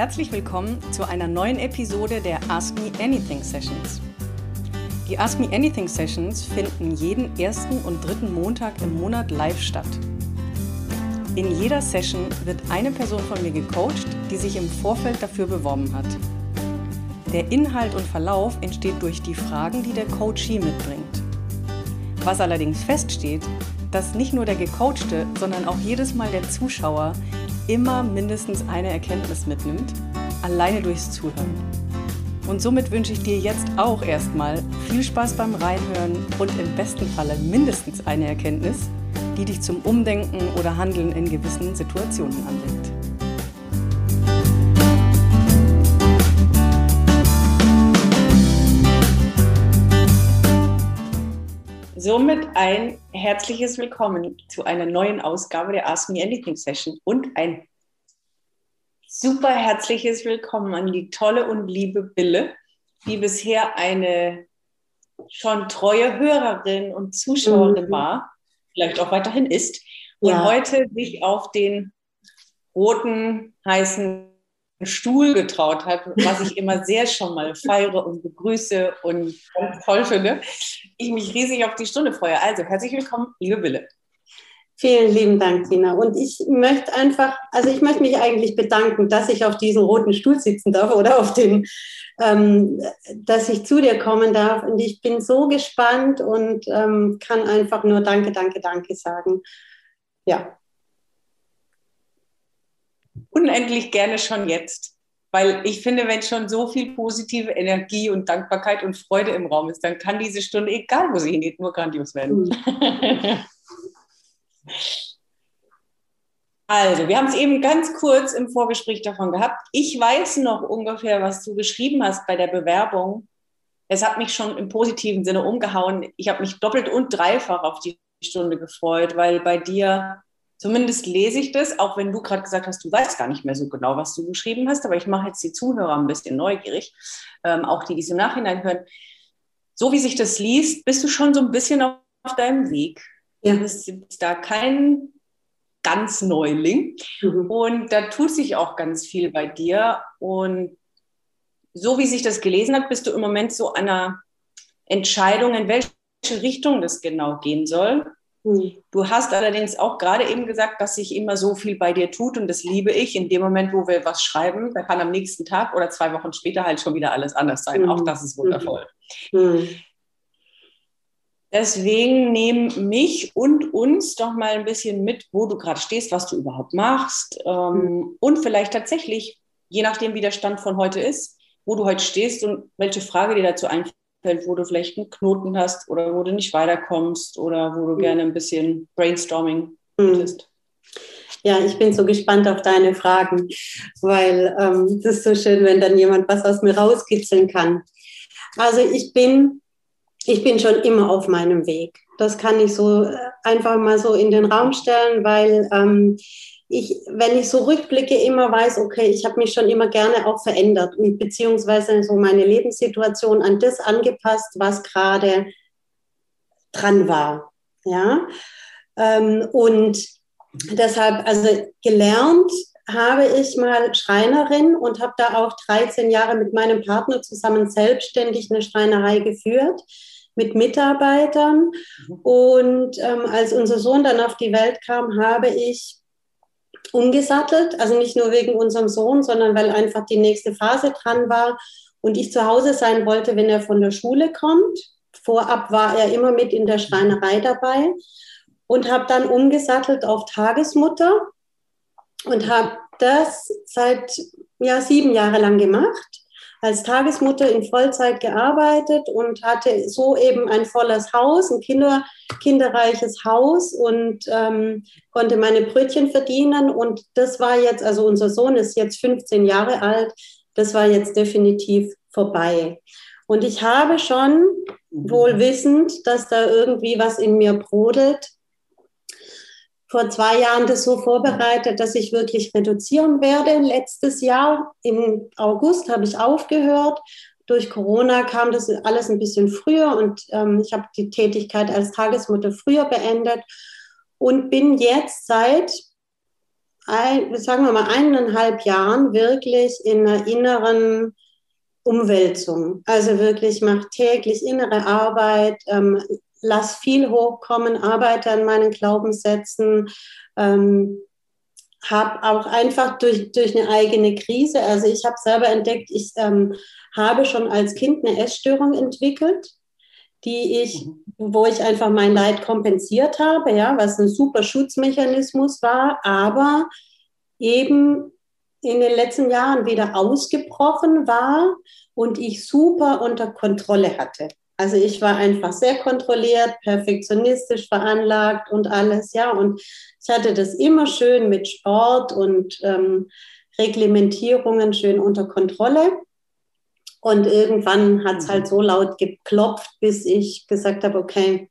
herzlich willkommen zu einer neuen Episode der Ask Me Anything Sessions. Die Ask Me Anything Sessions finden jeden ersten und dritten Montag im Monat live statt. In jeder Session wird eine Person von mir gecoacht, die sich im Vorfeld dafür beworben hat. Der Inhalt und Verlauf entsteht durch die Fragen, die der Coachee mitbringt. Was allerdings feststeht, dass nicht nur der Gecoachte, sondern auch jedes Mal der Zuschauer immer mindestens eine Erkenntnis mitnimmt, alleine durchs Zuhören. Und somit wünsche ich dir jetzt auch erstmal viel Spaß beim Reinhören und im besten Falle mindestens eine Erkenntnis, die dich zum Umdenken oder Handeln in gewissen Situationen anregt. Somit ein herzliches Willkommen zu einer neuen Ausgabe der Ask Me Anything Session und ein super herzliches Willkommen an die tolle und liebe Bille, die bisher eine schon treue Hörerin und Zuschauerin mhm. war, vielleicht auch weiterhin ist, und ja. heute sich auf den roten, heißen Stuhl getraut hat, was ich immer sehr schon mal feiere und begrüße und ganz toll finde. Ich mich riesig auf die Stunde freue. Also herzlich willkommen, liebe Wille. Vielen lieben Dank, Tina. Und ich möchte einfach, also ich möchte mich eigentlich bedanken, dass ich auf diesem roten Stuhl sitzen darf oder auf den, ähm, dass ich zu dir kommen darf. Und ich bin so gespannt und ähm, kann einfach nur Danke, Danke, Danke sagen. Ja, unendlich gerne schon jetzt. Weil ich finde, wenn schon so viel positive Energie und Dankbarkeit und Freude im Raum ist, dann kann diese Stunde, egal wo sie hingeht, nur grandios werden. Mhm. Also, wir haben es eben ganz kurz im Vorgespräch davon gehabt. Ich weiß noch ungefähr, was du geschrieben hast bei der Bewerbung. Es hat mich schon im positiven Sinne umgehauen. Ich habe mich doppelt und dreifach auf die Stunde gefreut, weil bei dir Zumindest lese ich das, auch wenn du gerade gesagt hast, du weißt gar nicht mehr so genau, was du geschrieben hast, aber ich mache jetzt die Zuhörer ein bisschen neugierig, ähm, auch die, die es im Nachhinein hören. So wie sich das liest, bist du schon so ein bisschen auf, auf deinem Weg. Ja. Du bist da kein ganz Neuling mhm. und da tut sich auch ganz viel bei dir und so wie sich das gelesen hat, bist du im Moment so einer Entscheidung, in welche Richtung das genau gehen soll. Hm. Du hast allerdings auch gerade eben gesagt, dass sich immer so viel bei dir tut und das liebe ich. In dem Moment, wo wir was schreiben, da kann am nächsten Tag oder zwei Wochen später halt schon wieder alles anders sein. Mhm. Auch das ist wundervoll. Mhm. Deswegen nehm mich und uns doch mal ein bisschen mit, wo du gerade stehst, was du überhaupt machst ähm, und vielleicht tatsächlich, je nachdem, wie der Stand von heute ist, wo du heute stehst und welche Frage dir dazu einfällt wo du vielleicht einen Knoten hast oder wo du nicht weiterkommst oder wo du mhm. gerne ein bisschen Brainstorming hättest. Ja, ich bin so gespannt auf deine Fragen, weil ähm, es ist so schön, wenn dann jemand was aus mir rauskitzeln kann. Also ich bin, ich bin schon immer auf meinem Weg. Das kann ich so äh, einfach mal so in den Raum stellen, weil ähm, ich, wenn ich so rückblicke, immer weiß, okay, ich habe mich schon immer gerne auch verändert und beziehungsweise so meine Lebenssituation an das angepasst, was gerade dran war. Ja, ähm, und deshalb, also gelernt habe ich mal Schreinerin und habe da auch 13 Jahre mit meinem Partner zusammen selbstständig eine Schreinerei geführt mit Mitarbeitern. Mhm. Und ähm, als unser Sohn dann auf die Welt kam, habe ich umgesattelt. Also nicht nur wegen unserem Sohn, sondern weil einfach die nächste Phase dran war und ich zu Hause sein wollte, wenn er von der Schule kommt. Vorab war er immer mit in der Schreinerei dabei und habe dann umgesattelt auf Tagesmutter und habe das seit ja, sieben Jahre lang gemacht als Tagesmutter in Vollzeit gearbeitet und hatte so eben ein volles Haus, ein Kinder, kinderreiches Haus und ähm, konnte meine Brötchen verdienen. Und das war jetzt, also unser Sohn ist jetzt 15 Jahre alt, das war jetzt definitiv vorbei. Und ich habe schon wohl wissend, dass da irgendwie was in mir brodelt, vor zwei Jahren das so vorbereitet, dass ich wirklich reduzieren werde. Letztes Jahr im August habe ich aufgehört. Durch Corona kam das alles ein bisschen früher und ähm, ich habe die Tätigkeit als Tagesmutter früher beendet und bin jetzt seit ein, sagen wir mal, eineinhalb Jahren wirklich in einer inneren Umwälzung. Also wirklich mache täglich innere Arbeit, ähm, lass viel hochkommen, arbeite an meinen Glaubenssätzen, ähm, habe auch einfach durch, durch eine eigene Krise, also ich habe selber entdeckt, ich ähm, habe schon als Kind eine Essstörung entwickelt, die ich, mhm. wo ich einfach mein Leid kompensiert habe, ja, was ein super Schutzmechanismus war, aber eben in den letzten Jahren wieder ausgebrochen war und ich super unter Kontrolle hatte. Also ich war einfach sehr kontrolliert, perfektionistisch veranlagt und alles, ja. Und ich hatte das immer schön mit Sport und ähm, Reglementierungen schön unter Kontrolle. Und irgendwann hat es halt so laut geklopft, bis ich gesagt habe, okay,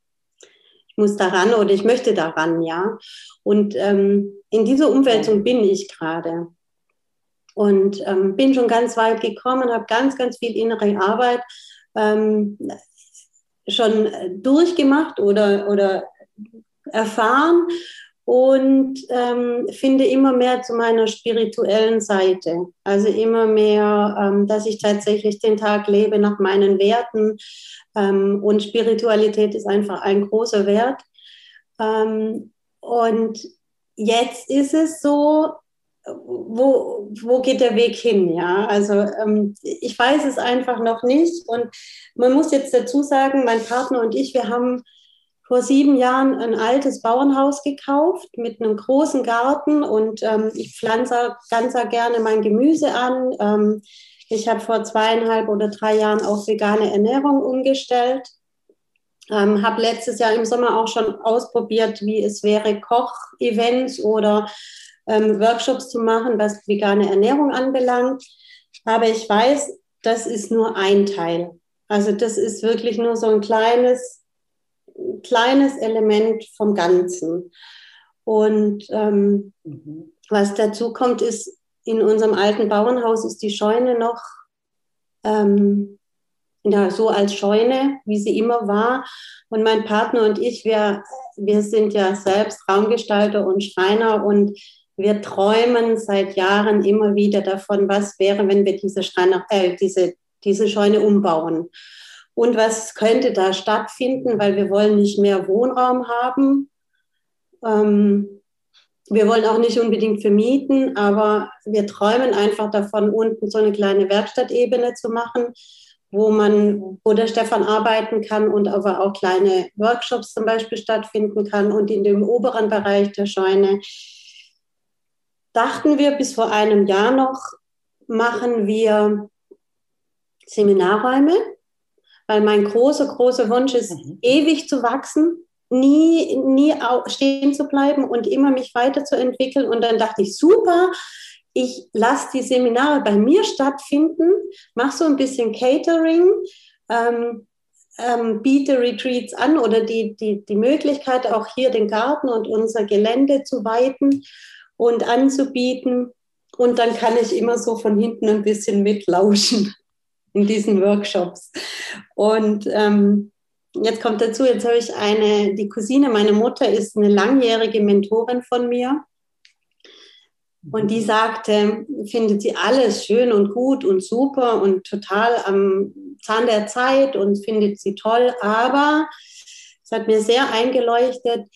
ich muss daran oder ich möchte daran, ja. Und ähm, in dieser Umwälzung bin ich gerade. Und ähm, bin schon ganz weit gekommen, habe ganz, ganz viel innere Arbeit ähm, schon äh, durchgemacht oder, oder erfahren und ähm, finde immer mehr zu meiner spirituellen Seite. Also immer mehr, ähm, dass ich tatsächlich den Tag lebe nach meinen Werten. Ähm, und Spiritualität ist einfach ein großer Wert. Ähm, und jetzt ist es so, wo, wo geht der Weg hin? Ja, also ähm, ich weiß es einfach noch nicht. Und man muss jetzt dazu sagen, mein Partner und ich, wir haben vor sieben Jahren ein altes Bauernhaus gekauft mit einem großen Garten und ähm, ich pflanze ganz gerne mein Gemüse an. Ähm, ich habe vor zweieinhalb oder drei Jahren auf vegane Ernährung umgestellt. Ähm, habe letztes Jahr im Sommer auch schon ausprobiert, wie es wäre, Koch-Events oder ähm, Workshops zu machen, was vegane Ernährung anbelangt. Aber ich weiß, das ist nur ein Teil. Also das ist wirklich nur so ein kleines, kleines Element vom Ganzen. Und ähm, mhm. was dazu kommt, ist, in unserem alten Bauernhaus ist die Scheune noch ähm, ja, so als Scheune, wie sie immer war. Und mein Partner und ich, wir, wir sind ja selbst Raumgestalter und Schreiner und wir träumen seit Jahren immer wieder davon, was wäre, wenn wir diese, Schreiner, äh, diese, diese Scheune umbauen. Und was könnte da stattfinden, weil wir wollen nicht mehr Wohnraum haben. Ähm, wir wollen auch nicht unbedingt vermieten, aber wir träumen einfach davon, unten so eine kleine Werkstattebene zu machen, wo man, wo der Stefan arbeiten kann und aber auch kleine Workshops zum Beispiel stattfinden kann. Und in dem oberen Bereich der Scheune dachten wir bis vor einem Jahr noch, machen wir Seminarräume, weil mein großer, großer Wunsch ist, mhm. ewig zu wachsen, nie, nie stehen zu bleiben und immer mich weiterzuentwickeln. Und dann dachte ich, super, ich lasse die Seminare bei mir stattfinden, mache so ein bisschen Catering, ähm, ähm, biete Retreats an oder die, die, die Möglichkeit, auch hier den Garten und unser Gelände zu weiten und anzubieten. Und dann kann ich immer so von hinten ein bisschen mitlauschen in diesen Workshops. Und ähm, jetzt kommt dazu, jetzt habe ich eine, die Cousine, meine Mutter ist eine langjährige Mentorin von mir. Und die sagte, findet sie alles schön und gut und super und total am Zahn der Zeit und findet sie toll. Aber es hat mir sehr eingeleuchtet,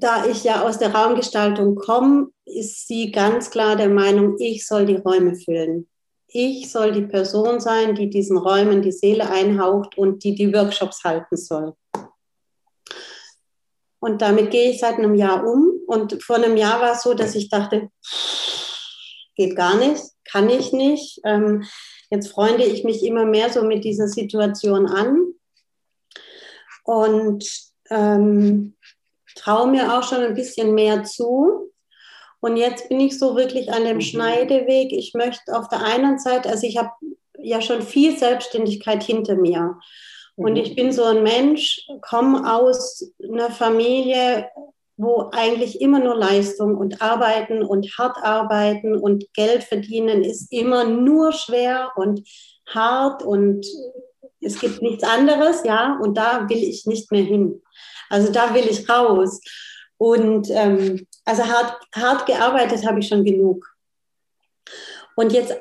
da ich ja aus der Raumgestaltung komme, ist sie ganz klar der Meinung, ich soll die Räume füllen. Ich soll die Person sein, die diesen Räumen die Seele einhaucht und die die Workshops halten soll. Und damit gehe ich seit einem Jahr um. Und vor einem Jahr war es so, dass ich dachte, geht gar nicht, kann ich nicht. Ähm, jetzt freunde ich mich immer mehr so mit dieser Situation an. Und ähm, traue mir auch schon ein bisschen mehr zu. Und jetzt bin ich so wirklich an dem mhm. Schneideweg. Ich möchte auf der einen Seite, also ich habe ja schon viel Selbstständigkeit hinter mir. Und mhm. ich bin so ein Mensch, komme aus einer Familie, wo eigentlich immer nur Leistung und Arbeiten und hart arbeiten und Geld verdienen ist immer nur schwer und hart und es gibt nichts anderes, ja, und da will ich nicht mehr hin. Also da will ich raus. Und ähm, also hart, hart gearbeitet habe ich schon genug. Und jetzt,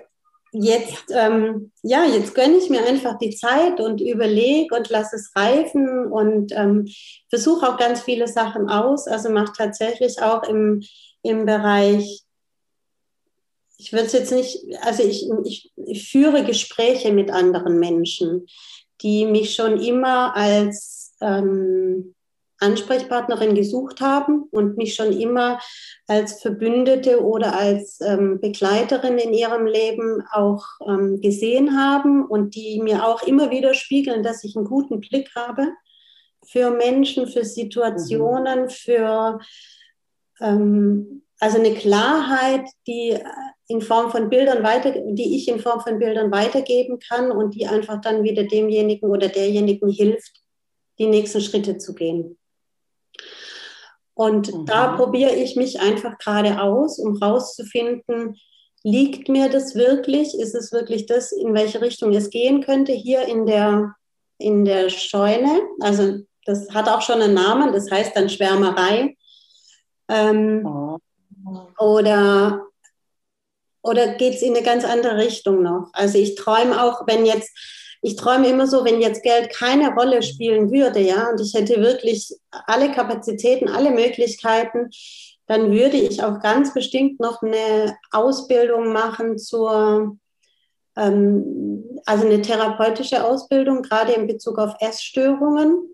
jetzt, ähm, ja, jetzt gönne ich mir einfach die Zeit und überlege und lasse es reifen und ähm, versuche auch ganz viele Sachen aus. Also mache tatsächlich auch im, im Bereich ich würde es jetzt nicht, also ich, ich, ich, führe Gespräche mit anderen Menschen, die mich schon immer als ähm, Ansprechpartnerin gesucht haben und mich schon immer als Verbündete oder als ähm, Begleiterin in ihrem Leben auch ähm, gesehen haben und die mir auch immer wieder spiegeln, dass ich einen guten Blick habe für Menschen, für Situationen, mhm. für ähm, also eine Klarheit, die in Form von Bildern weiter, die ich in Form von Bildern weitergeben kann und die einfach dann wieder demjenigen oder derjenigen hilft, die nächsten Schritte zu gehen. Und mhm. da probiere ich mich einfach gerade aus, um rauszufinden, liegt mir das wirklich? Ist es wirklich das, in welche Richtung es gehen könnte hier in der, in der Scheune? Also das hat auch schon einen Namen, das heißt dann Schwärmerei. Ähm, oh. Oder oder geht es in eine ganz andere Richtung noch? Also ich träume auch, wenn jetzt, ich träume immer so, wenn jetzt Geld keine Rolle spielen würde, ja, und ich hätte wirklich alle Kapazitäten, alle Möglichkeiten, dann würde ich auch ganz bestimmt noch eine Ausbildung machen zur, ähm, also eine therapeutische Ausbildung, gerade in Bezug auf Essstörungen.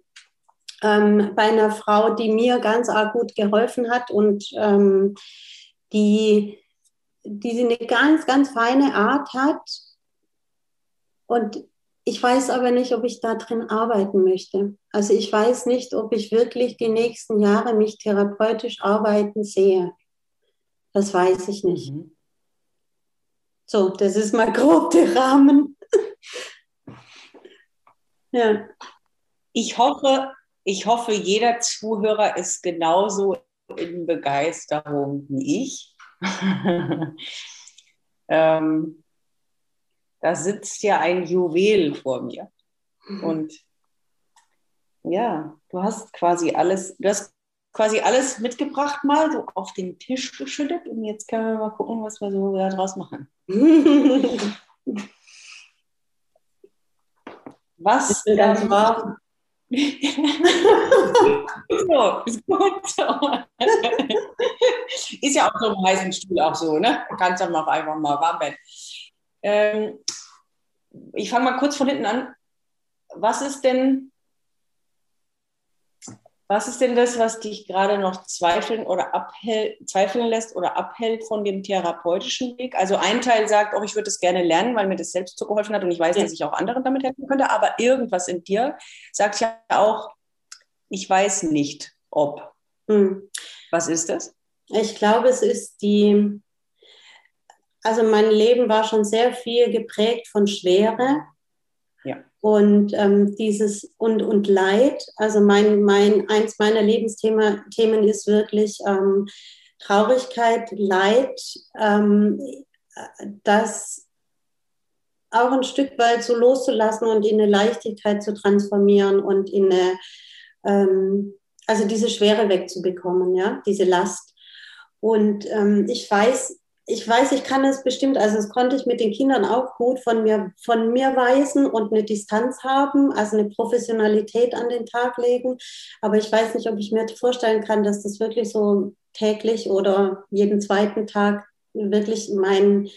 Ähm, bei einer Frau, die mir ganz arg gut geholfen hat und ähm, die die eine ganz, ganz feine Art hat. Und ich weiß aber nicht, ob ich da drin arbeiten möchte. Also ich weiß nicht, ob ich wirklich die nächsten Jahre mich therapeutisch arbeiten sehe. Das weiß ich nicht. Mhm. So, das ist mal grob der Rahmen. ja. Ich hoffe, ich hoffe, jeder Zuhörer ist genauso in Begeisterung wie ich. ähm, da sitzt ja ein Juwel vor mir. Mhm. Und ja, du hast quasi alles, du hast quasi alles mitgebracht, mal so auf den Tisch geschüttet. Und jetzt können wir mal gucken, was wir so daraus machen. was? Ganz warm so, ist gut ist ja auch so im heißen Stuhl auch so, ne? Du kannst dann auch einfach mal warm werden. Ähm, ich fange mal kurz von hinten an. Was ist denn was ist denn das, was dich gerade noch zweifeln oder abhält, zweifeln lässt oder abhält von dem therapeutischen Weg? Also ein Teil sagt, oh, ich würde es gerne lernen, weil mir das selbst so geholfen hat und ich weiß, ja. dass ich auch anderen damit helfen könnte. Aber irgendwas in dir sagt ja auch, ich weiß nicht, ob. Hm. Was ist das? Ich glaube, es ist die, also mein Leben war schon sehr viel geprägt von Schwere und ähm, dieses und, und Leid, also mein, mein, eins meiner Lebensthemen ist wirklich ähm, Traurigkeit, Leid, ähm, das auch ein Stück weit so loszulassen und in eine Leichtigkeit zu transformieren und in eine, ähm, also diese Schwere wegzubekommen, ja, diese Last. Und ähm, ich weiß, ich weiß, ich kann es bestimmt, also das konnte ich mit den Kindern auch gut von mir, von mir weisen und eine Distanz haben, also eine Professionalität an den Tag legen. Aber ich weiß nicht, ob ich mir vorstellen kann, dass das wirklich so täglich oder jeden zweiten Tag wirklich mein,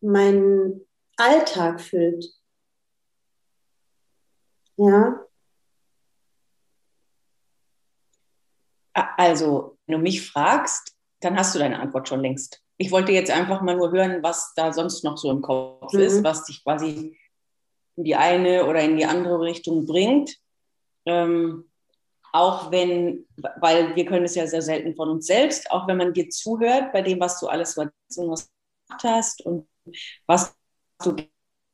mein Alltag füllt. Ja. Also, wenn du mich fragst, dann hast du deine Antwort schon längst ich wollte jetzt einfach mal nur hören, was da sonst noch so im Kopf mhm. ist, was dich quasi in die eine oder in die andere Richtung bringt. Ähm, auch wenn, weil wir können es ja sehr selten von uns selbst, auch wenn man dir zuhört bei dem, was du alles was gemacht hast und was du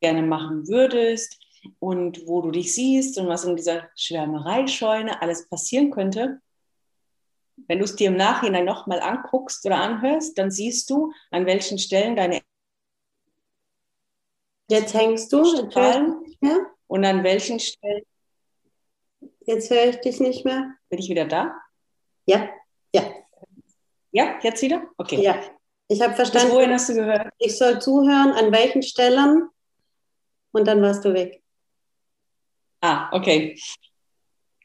gerne machen würdest und wo du dich siehst und was in dieser Schwärmereischeune alles passieren könnte, wenn du es dir im Nachhinein nochmal anguckst oder anhörst, dann siehst du, an welchen Stellen deine Jetzt hängst du strahlen und an welchen Stellen. Jetzt höre ich dich nicht mehr. Bin ich wieder da? Ja, ja. Ja, jetzt wieder? Okay. Ja, ich habe verstanden. Bis wohin hast du gehört? Ich soll zuhören, an welchen Stellen und dann warst du weg. Ah, okay.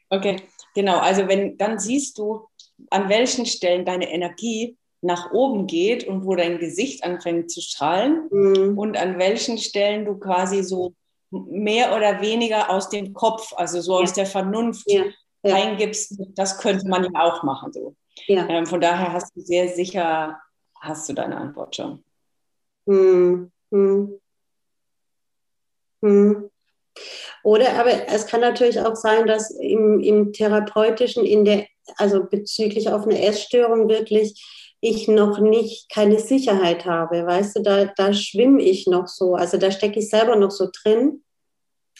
Okay, genau. Also wenn dann siehst du, an welchen Stellen deine Energie nach oben geht und wo dein Gesicht anfängt zu strahlen mhm. und an welchen Stellen du quasi so mehr oder weniger aus dem Kopf, also so ja. aus der Vernunft ja. Ja. eingibst, das könnte man ja auch machen. So. Ähm, von daher hast du sehr sicher, hast du deine Antwort schon. Mhm. Mhm. Mhm. Oder aber es kann natürlich auch sein, dass im, im therapeutischen, in der, also bezüglich auf eine Essstörung wirklich ich noch nicht keine Sicherheit habe. Weißt du, da, da schwimme ich noch so. Also da stecke ich selber noch so drin.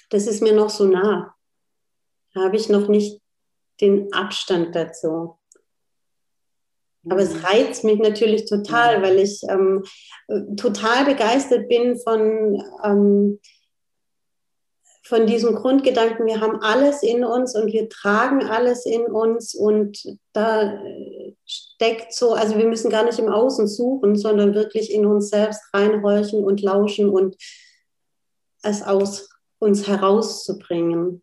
Das ist mir noch so nah. Da habe ich noch nicht den Abstand dazu. Aber es mhm. reizt mich natürlich total, weil ich ähm, total begeistert bin von, ähm, von diesem Grundgedanken, wir haben alles in uns und wir tragen alles in uns und da steckt so, also wir müssen gar nicht im Außen suchen, sondern wirklich in uns selbst reinhorchen und lauschen und es aus uns herauszubringen,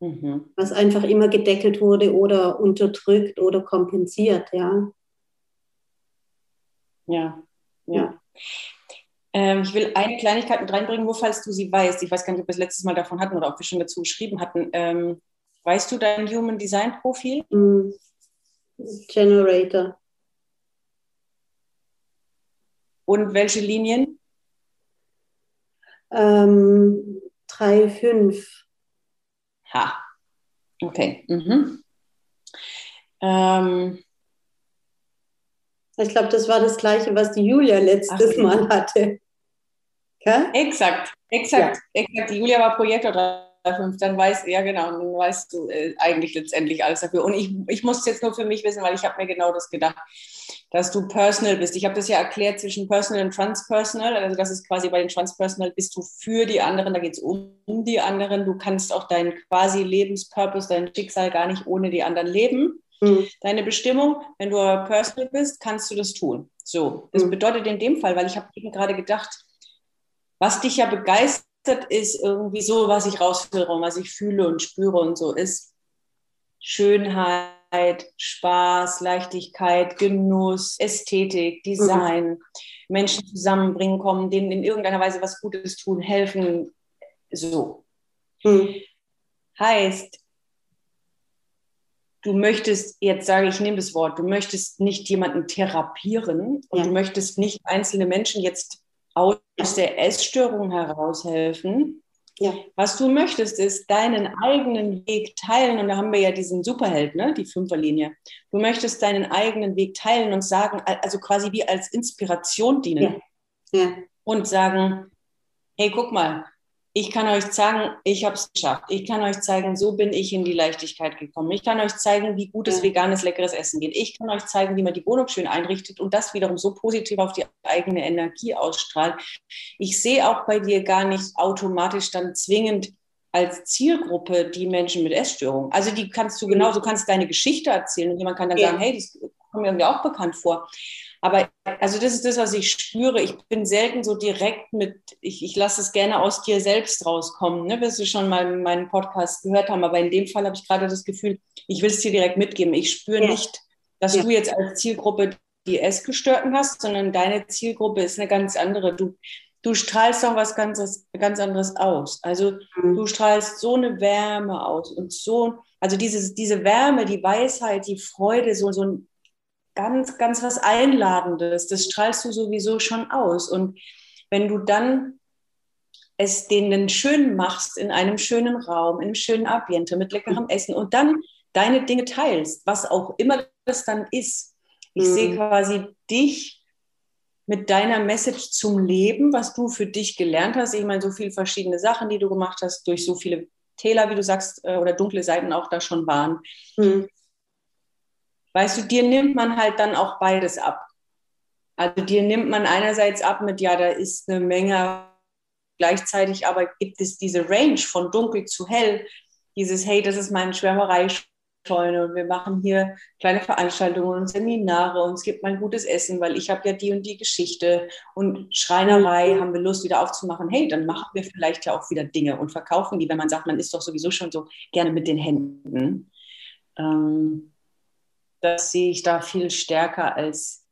mhm. was einfach immer gedeckelt wurde oder unterdrückt oder kompensiert, ja. Ja, ja. Ähm, ich will eine Kleinigkeit mit reinbringen, wo falls du sie weißt. Ich weiß gar nicht, ob wir es letztes Mal davon hatten oder ob wir schon dazu geschrieben hatten. Ähm, weißt du dein Human Design Profil? Mm. Generator. Und welche Linien? Ähm, drei, fünf. Ha. Okay. Mhm. Ähm, ich glaube, das war das Gleiche, was die Julia letztes Ach, Mal hatte. Ja? Exakt, exakt, ja. exakt. Die Julia war Projektor 3.5, dann weißt ja genau, dann weißt du äh, eigentlich letztendlich alles dafür. Und ich, ich muss es jetzt nur für mich wissen, weil ich habe mir genau das gedacht, dass du personal bist. Ich habe das ja erklärt zwischen personal und transpersonal. Also das ist quasi bei den transpersonal bist du für die anderen, da geht es um, um die anderen. Du kannst auch deinen quasi Lebenspurpose, dein Schicksal gar nicht ohne die anderen leben. Mhm. Deine Bestimmung, wenn du personal bist, kannst du das tun. So, das mhm. bedeutet in dem Fall, weil ich habe eben gerade gedacht, was dich ja begeistert, ist irgendwie so, was ich raushöre und was ich fühle und spüre und so, ist Schönheit, Spaß, Leichtigkeit, Genuss, Ästhetik, Design, mhm. Menschen zusammenbringen, kommen, denen in irgendeiner Weise was Gutes tun, helfen, so. Mhm. Heißt, du möchtest, jetzt sage ich, nehme das Wort, du möchtest nicht jemanden therapieren und ja. du möchtest nicht einzelne Menschen jetzt aus der Essstörung heraushelfen. Ja. Was du möchtest, ist deinen eigenen Weg teilen. Und da haben wir ja diesen Superheld, ne? die Fünferlinie. Du möchtest deinen eigenen Weg teilen und sagen, also quasi wie als Inspiration dienen. Ja. Ja. Und sagen, hey, guck mal, ich kann euch zeigen, ich habe es geschafft. Ich kann euch zeigen, so bin ich in die Leichtigkeit gekommen. Ich kann euch zeigen, wie gutes, veganes, leckeres Essen geht. Ich kann euch zeigen, wie man die Wohnung schön einrichtet und das wiederum so positiv auf die eigene Energie ausstrahlt. Ich sehe auch bei dir gar nicht automatisch dann zwingend als Zielgruppe die Menschen mit Essstörungen. Also die kannst du genauso, kannst deine Geschichte erzählen und jemand kann dann ja. sagen, hey, das kommt mir irgendwie auch bekannt vor. Aber also das ist das, was ich spüre. Ich bin selten so direkt mit, ich, ich lasse es gerne aus dir selbst rauskommen, ne? wirst du schon mal meinen Podcast gehört haben. Aber in dem Fall habe ich gerade das Gefühl, ich will es dir direkt mitgeben. Ich spüre ja. nicht, dass ja. du jetzt als Zielgruppe die Essgestörten hast, sondern deine Zielgruppe ist eine ganz andere. Du, du strahlst auch was ganz, ganz anderes aus. Also mhm. du strahlst so eine Wärme aus und so, also dieses, diese Wärme, die Weisheit, die Freude, so, so ein ganz, ganz was Einladendes. Das strahlst du sowieso schon aus. Und wenn du dann es denen schön machst in einem schönen Raum, in einem schönen Ambiente mit leckerem mhm. Essen und dann deine Dinge teilst, was auch immer das dann ist. Ich mhm. sehe quasi dich mit deiner Message zum Leben, was du für dich gelernt hast. Ich meine, so viele verschiedene Sachen, die du gemacht hast, durch so viele Täler, wie du sagst, äh, oder dunkle Seiten auch da schon waren. Mhm. Weißt du, dir nimmt man halt dann auch beides ab. Also dir nimmt man einerseits ab mit, ja, da ist eine Menge, gleichzeitig aber gibt es diese Range von dunkel zu hell, dieses, hey, das ist mein Schwärmerei Scheune und wir machen hier kleine Veranstaltungen und Seminare und es gibt mal gutes Essen, weil ich habe ja die und die Geschichte und Schreinerei haben wir Lust wieder aufzumachen. Hey, dann machen wir vielleicht ja auch wieder Dinge und verkaufen die, wenn man sagt, man ist doch sowieso schon so gerne mit den Händen. Ähm, das sehe ich da viel stärker als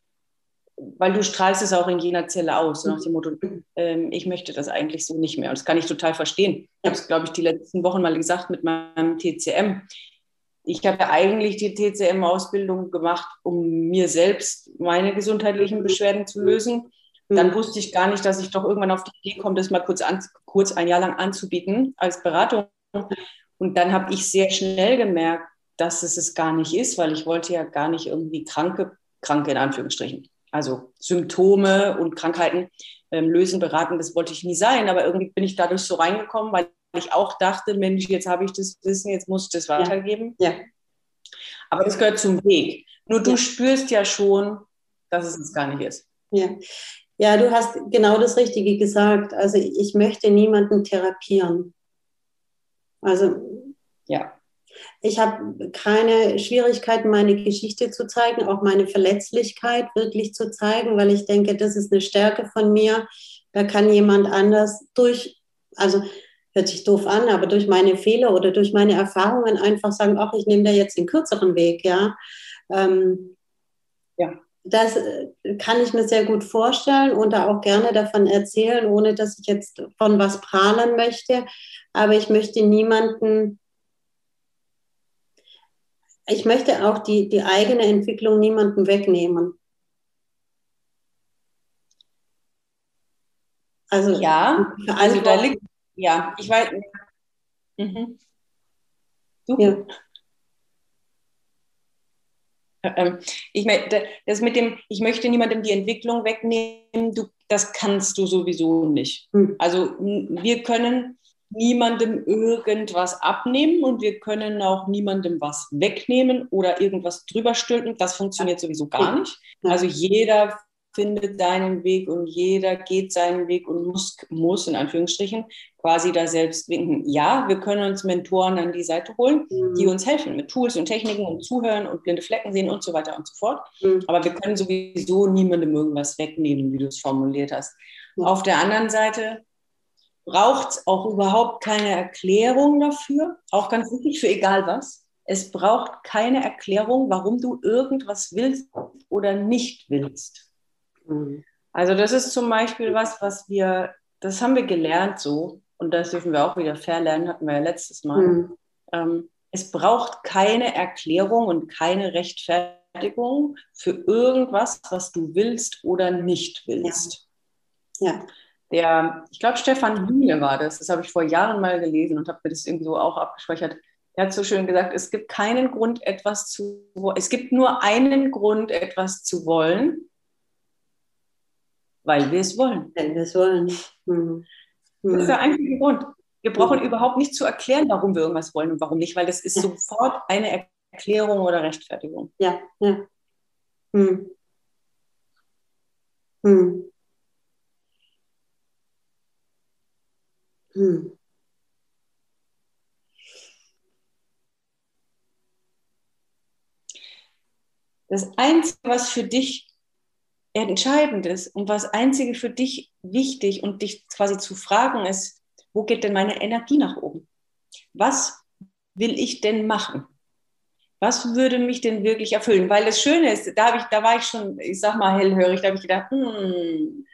weil du strahlst es auch in jener Zelle aus, so nach dem Motto, ähm, ich möchte das eigentlich so nicht mehr. Und das kann ich total verstehen. Ich habe es, glaube ich, die letzten Wochen mal gesagt mit meinem TCM. Ich habe eigentlich die TCM-Ausbildung gemacht, um mir selbst meine gesundheitlichen Beschwerden zu lösen. Dann wusste ich gar nicht, dass ich doch irgendwann auf die Idee komme, das mal kurz, an, kurz ein Jahr lang anzubieten als Beratung. Und dann habe ich sehr schnell gemerkt, dass es es gar nicht ist, weil ich wollte ja gar nicht irgendwie kranke, kranke in Anführungsstrichen also Symptome und Krankheiten ähm, lösen, beraten, das wollte ich nie sein, aber irgendwie bin ich dadurch so reingekommen, weil ich auch dachte, Mensch, jetzt habe ich das Wissen, jetzt muss ich das weitergeben. Ja. ja. Aber das gehört zum Weg. Nur du ja. spürst ja schon, dass es es gar nicht ist. Ja. ja, du hast genau das Richtige gesagt. Also ich möchte niemanden therapieren. Also ja. Ich habe keine Schwierigkeiten, meine Geschichte zu zeigen, auch meine Verletzlichkeit wirklich zu zeigen, weil ich denke, das ist eine Stärke von mir. Da kann jemand anders durch, also hört sich doof an, aber durch meine Fehler oder durch meine Erfahrungen einfach sagen, ach, ich nehme da jetzt den kürzeren Weg, ja. Ähm, ja. Das äh, kann ich mir sehr gut vorstellen und da auch gerne davon erzählen, ohne dass ich jetzt von was prahlen möchte. Aber ich möchte niemanden ich möchte auch die, die eigene Entwicklung niemandem wegnehmen. Also ja, also da liegt, ja, ich weiß. Mhm. Du? Ja. Ähm, ich das mit dem, ich möchte niemandem die Entwicklung wegnehmen, du, das kannst du sowieso nicht. Hm. Also wir können niemandem irgendwas abnehmen und wir können auch niemandem was wegnehmen oder irgendwas drüber stülpen. Das funktioniert sowieso gar nicht. Also jeder findet seinen Weg und jeder geht seinen Weg und muss, muss in Anführungsstrichen quasi da selbst winken. Ja, wir können uns Mentoren an die Seite holen, die mhm. uns helfen mit Tools und Techniken und zuhören und blinde Flecken sehen und so weiter und so fort. Mhm. Aber wir können sowieso niemandem irgendwas wegnehmen, wie du es formuliert hast. Auf der anderen Seite braucht es auch überhaupt keine Erklärung dafür, auch ganz wichtig für egal was. Es braucht keine Erklärung, warum du irgendwas willst oder nicht willst. Mhm. Also das ist zum Beispiel was, was wir, das haben wir gelernt so, und das dürfen wir auch wieder verlernen, hatten wir ja letztes Mal. Mhm. Ähm, es braucht keine Erklärung und keine Rechtfertigung für irgendwas, was du willst oder nicht willst. Ja. ja der, ich glaube, Stefan Hühne war das, das habe ich vor Jahren mal gelesen und habe mir das irgendwie so auch abgespeichert. Er hat so schön gesagt, es gibt keinen Grund, etwas zu wollen. Es gibt nur einen Grund, etwas zu wollen, weil wir es wollen. Wenn wir es wollen. Mhm. Das ist der einzige Grund. Wir brauchen mhm. überhaupt nicht zu erklären, warum wir irgendwas wollen und warum nicht, weil das ist ja. sofort eine Erklärung oder Rechtfertigung. Ja, ja. Hm. Hm. Hm. Das Einzige, was für dich entscheidend ist und was Einzige für dich wichtig und dich quasi zu fragen ist, wo geht denn meine Energie nach oben? Was will ich denn machen? Was würde mich denn wirklich erfüllen? Weil das Schöne ist, da, ich, da war ich schon, ich sag mal, hellhörig, da habe ich gedacht, hm,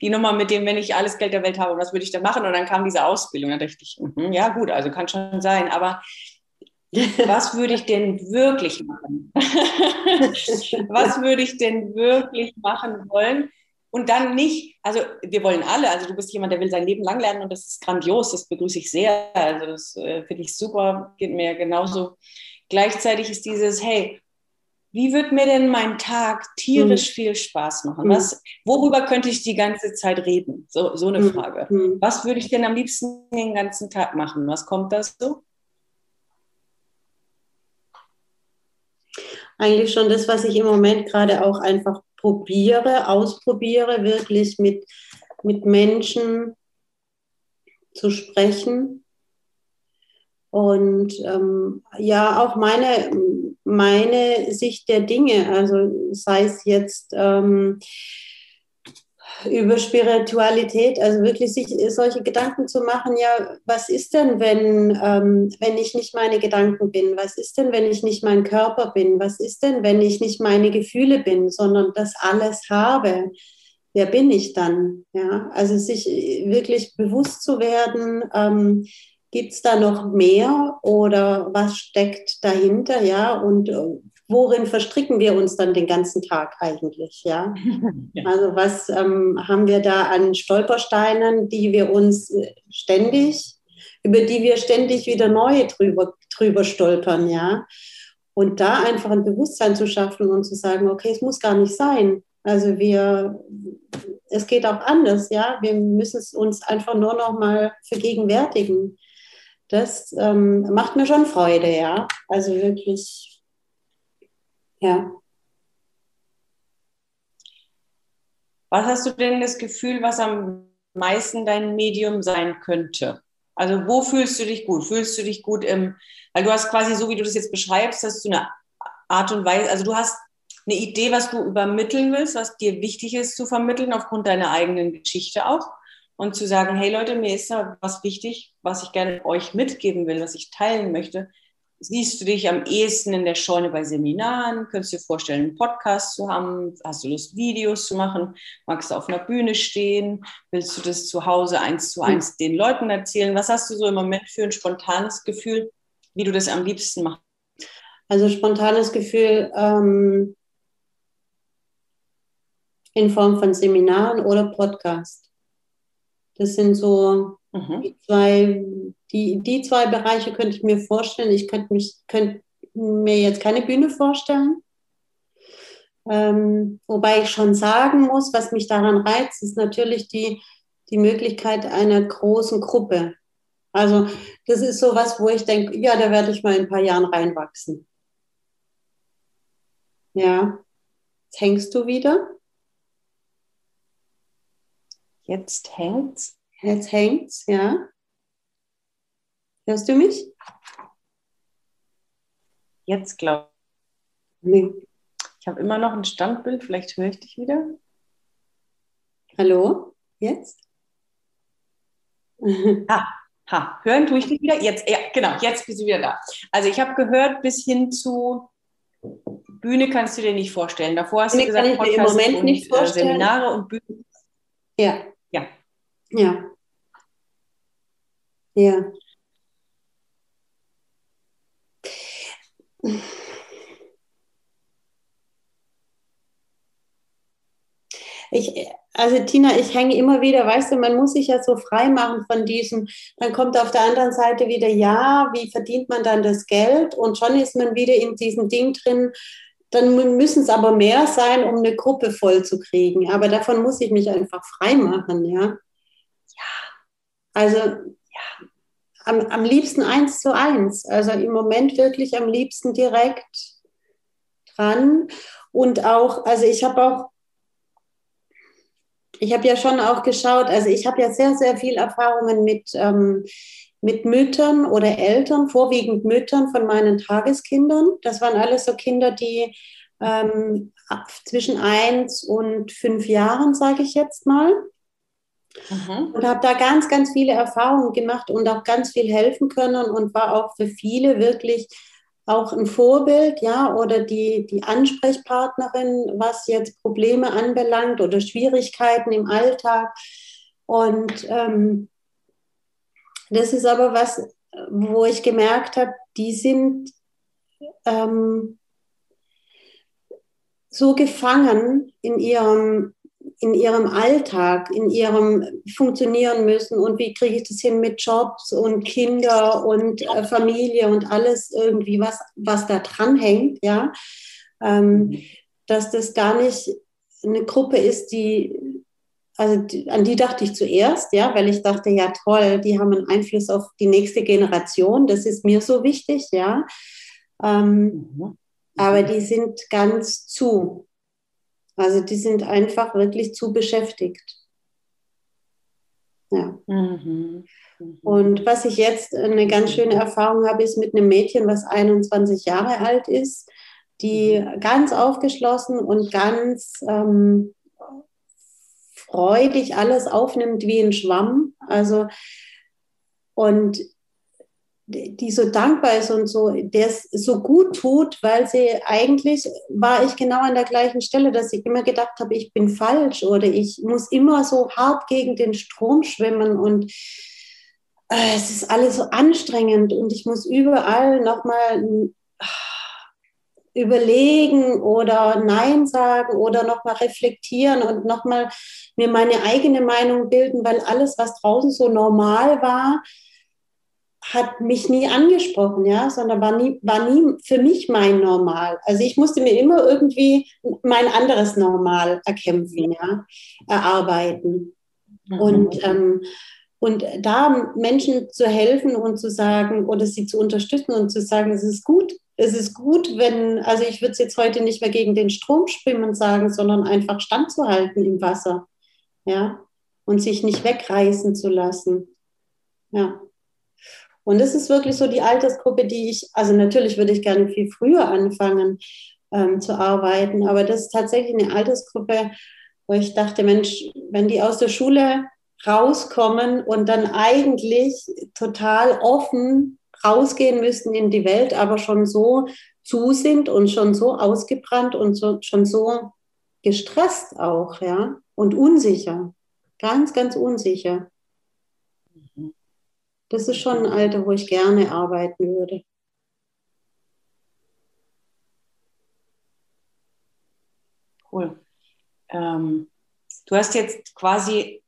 die Nummer mit dem, wenn ich alles Geld der Welt habe, was würde ich da machen? Und dann kam diese Ausbildung. Da dachte ich, mh, ja gut, also kann schon sein, aber was würde ich denn wirklich machen? was würde ich denn wirklich machen wollen? Und dann nicht, also wir wollen alle, also du bist jemand, der will sein Leben lang lernen und das ist grandios, das begrüße ich sehr. Also das äh, finde ich super, geht mir genauso. Gleichzeitig ist dieses, hey, wie wird mir denn mein Tag tierisch mhm. viel Spaß machen? Was, worüber könnte ich die ganze Zeit reden? So, so eine mhm. Frage. Mhm. Was würde ich denn am liebsten den ganzen Tag machen? Was kommt da so? Eigentlich schon das, was ich im Moment gerade auch einfach probiere, ausprobiere, wirklich mit, mit Menschen zu sprechen Und ähm, ja, auch meine, meine Sicht der Dinge, also sei es jetzt ähm, über Spiritualität, also wirklich sich solche Gedanken zu machen, ja, was ist denn, wenn, ähm, wenn ich nicht meine Gedanken bin? Was ist denn, wenn ich nicht mein Körper bin? Was ist denn, wenn ich nicht meine Gefühle bin, sondern das alles habe? Wer bin ich dann? Ja, also sich wirklich bewusst zu werden, ähm, gibt es da noch mehr oder was steckt dahinter? Ja, und äh, worin verstricken wir uns dann den ganzen Tag eigentlich? Ja, also was ähm, haben wir da an Stolpersteinen, die wir uns äh, ständig, über die wir ständig wieder neue drüber, drüber stolpern? Ja, und da einfach ein Bewusstsein zu schaffen und zu sagen, okay, es muss gar nicht sein. Also wir, es geht auch anders, ja. Wir müssen es uns einfach nur noch mal vergegenwärtigen. Das ähm, macht mir schon Freude, ja. Also wirklich ja. Was hast du denn das Gefühl, was am meisten dein Medium sein könnte? Also wo fühlst du dich gut? Fühlst du dich gut im, weil du hast quasi so, wie du das jetzt beschreibst, hast du eine Art und Weise, also du hast eine Idee, was du übermitteln willst, was dir wichtig ist zu vermitteln, aufgrund deiner eigenen Geschichte auch. Und zu sagen, hey Leute, mir ist da was wichtig, was ich gerne euch mitgeben will, was ich teilen möchte siehst du dich am ehesten in der Scheune bei Seminaren? Könntest du dir vorstellen, einen Podcast zu haben? Hast du Lust, Videos zu machen? Magst du auf einer Bühne stehen? Willst du das zu Hause eins zu eins den Leuten erzählen? Was hast du so im Moment für ein spontanes Gefühl, wie du das am liebsten machst? Also spontanes Gefühl ähm, in Form von Seminaren oder Podcast. Das sind so mhm. die zwei die, die zwei Bereiche könnte ich mir vorstellen. Ich könnte, mich, könnte mir jetzt keine Bühne vorstellen. Ähm, wobei ich schon sagen muss, was mich daran reizt, ist natürlich die, die Möglichkeit einer großen Gruppe. Also das ist so was, wo ich denke, ja, da werde ich mal in ein paar Jahren reinwachsen. Ja, jetzt hängst du wieder. Jetzt hängt's. Jetzt hängt's, ja. Hörst du mich? Jetzt glaube ich. Nee. Ich habe immer noch ein Standbild, vielleicht höre ich dich wieder. Hallo? Jetzt? ah, ha, hören tue ich dich wieder? Jetzt, ja, genau, jetzt bist du wieder da. Also ich habe gehört, bis hin zu Bühne kannst du dir nicht vorstellen. Davor hast Bühne du gesagt, Podcast im Moment und, nicht äh, vorstellen. Seminare und Bühne. Ja. Ja. Ja. Ja. Ich, also Tina, ich hänge immer wieder, weißt du, man muss sich ja so frei machen von diesem, dann kommt auf der anderen Seite wieder, ja, wie verdient man dann das Geld? Und schon ist man wieder in diesem Ding drin, dann müssen es aber mehr sein, um eine Gruppe voll zu kriegen. Aber davon muss ich mich einfach frei machen, ja. Ja. Also, ja, am, am liebsten eins zu eins. Also im Moment wirklich am liebsten direkt dran. Und auch, also ich habe auch, ich habe ja schon auch geschaut, also ich habe ja sehr, sehr viel Erfahrungen mit, ähm, mit Müttern oder Eltern, vorwiegend Müttern von meinen Tageskindern. Das waren alles so Kinder, die ähm, zwischen eins und fünf Jahren, sage ich jetzt mal. Mhm. Und habe da ganz, ganz viele Erfahrungen gemacht und auch ganz viel helfen können und war auch für viele wirklich auch ein Vorbild, ja, oder die, die Ansprechpartnerin, was jetzt Probleme anbelangt oder Schwierigkeiten im Alltag. Und ähm, das ist aber was, wo ich gemerkt habe, die sind ähm, so gefangen in ihrem in ihrem Alltag, in ihrem Funktionieren müssen und wie kriege ich das hin mit Jobs und Kinder und äh, Familie und alles irgendwie, was, was da dran hängt, ja, ähm, dass das gar nicht eine Gruppe ist, die, also die, an die dachte ich zuerst, ja, weil ich dachte, ja toll, die haben einen Einfluss auf die nächste Generation, das ist mir so wichtig, ja. Ähm, mhm. Aber die sind ganz zu. Also die sind einfach wirklich zu beschäftigt. Ja. Mhm. Mhm. Und was ich jetzt eine ganz schöne Erfahrung habe, ist mit einem Mädchen, was 21 Jahre alt ist, die mhm. ganz aufgeschlossen und ganz ähm, freudig alles aufnimmt wie ein Schwamm. Also und die so dankbar ist und so, der es so gut tut, weil sie eigentlich war ich genau an der gleichen Stelle, dass ich immer gedacht habe, ich bin falsch oder ich muss immer so hart gegen den Strom schwimmen und äh, es ist alles so anstrengend und ich muss überall nochmal überlegen oder Nein sagen oder nochmal reflektieren und nochmal mir meine eigene Meinung bilden, weil alles, was draußen so normal war, hat mich nie angesprochen, ja, sondern war nie, war nie für mich mein Normal. Also ich musste mir immer irgendwie mein anderes Normal erkämpfen, ja, erarbeiten. Mhm. Und, ähm, und da Menschen zu helfen und zu sagen oder sie zu unterstützen und zu sagen, es ist gut, es ist gut, wenn, also ich würde es jetzt heute nicht mehr gegen den Strom schwimmen sagen, sondern einfach standzuhalten im Wasser, ja, und sich nicht wegreißen zu lassen, ja. Und das ist wirklich so die Altersgruppe, die ich, also natürlich würde ich gerne viel früher anfangen ähm, zu arbeiten, aber das ist tatsächlich eine Altersgruppe, wo ich dachte, Mensch, wenn die aus der Schule rauskommen und dann eigentlich total offen rausgehen müssten in die Welt, aber schon so zu sind und schon so ausgebrannt und so, schon so gestresst auch, ja, und unsicher, ganz, ganz unsicher. Das ist schon ein Alter, wo ich gerne arbeiten würde. Cool. Ähm, du hast jetzt quasi